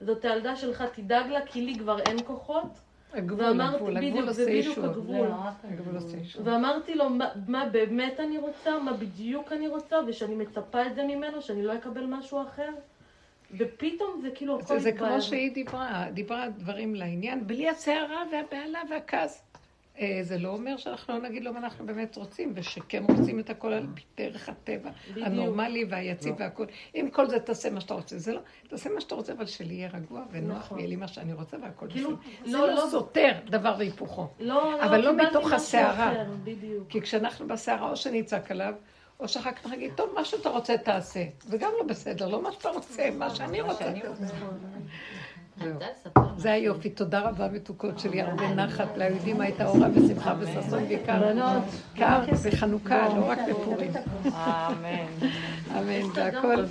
זאת הילדה שלך, תדאג לה, כי לי כבר אין כוחות. הגבול, ואמרתי, הגבול, עושה ישועות. ואמרתי לו מה, מה באמת אני רוצה, מה בדיוק אני רוצה, ושאני מצפה את זה ממנו, שאני לא אקבל משהו אחר. ופתאום זה כאילו הכל זה, זה התבהר. כמו שהיא דיברה, דיברה דברים לעניין, בלי הסערה והבהלה והכעס. אה, זה לא אומר שאנחנו לא נגיד לו מה אנחנו באמת רוצים, ושכן רוצים את הכל על פי דרך הטבע, בדיוק. הנורמלי והיציב והכל. עם כל זה תעשה מה שאתה רוצה. זה לא, תעשה מה שאתה רוצה, אבל שלי יהיה רגוע ונוח, נכון. ויהיה לי מה שאני רוצה והכל כאילו, בסדר. זה לא- לא לא- סותר דבר והיפוכו. לא, אבל לא מתוך הסערה. כי כשאנחנו בסערה, או שנצעק עליו, או שאחר כך נגיד, טוב, מה שאתה רוצה תעשה. זה גם לא בסדר, לא מה שאתה רוצה, מה שאני רוצה. זה היופי, תודה רבה מתוקות שלי, הרבה נחת ליהודים הייתה אורה ושמחה וששון בעיקר. קר בחנוכה, לא רק בפורים. אמן. אמן, והכל.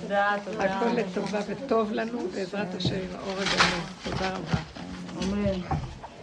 הכל לטובה וטוב לנו, בעזרת השם, האור הגדול. תודה רבה. אמן.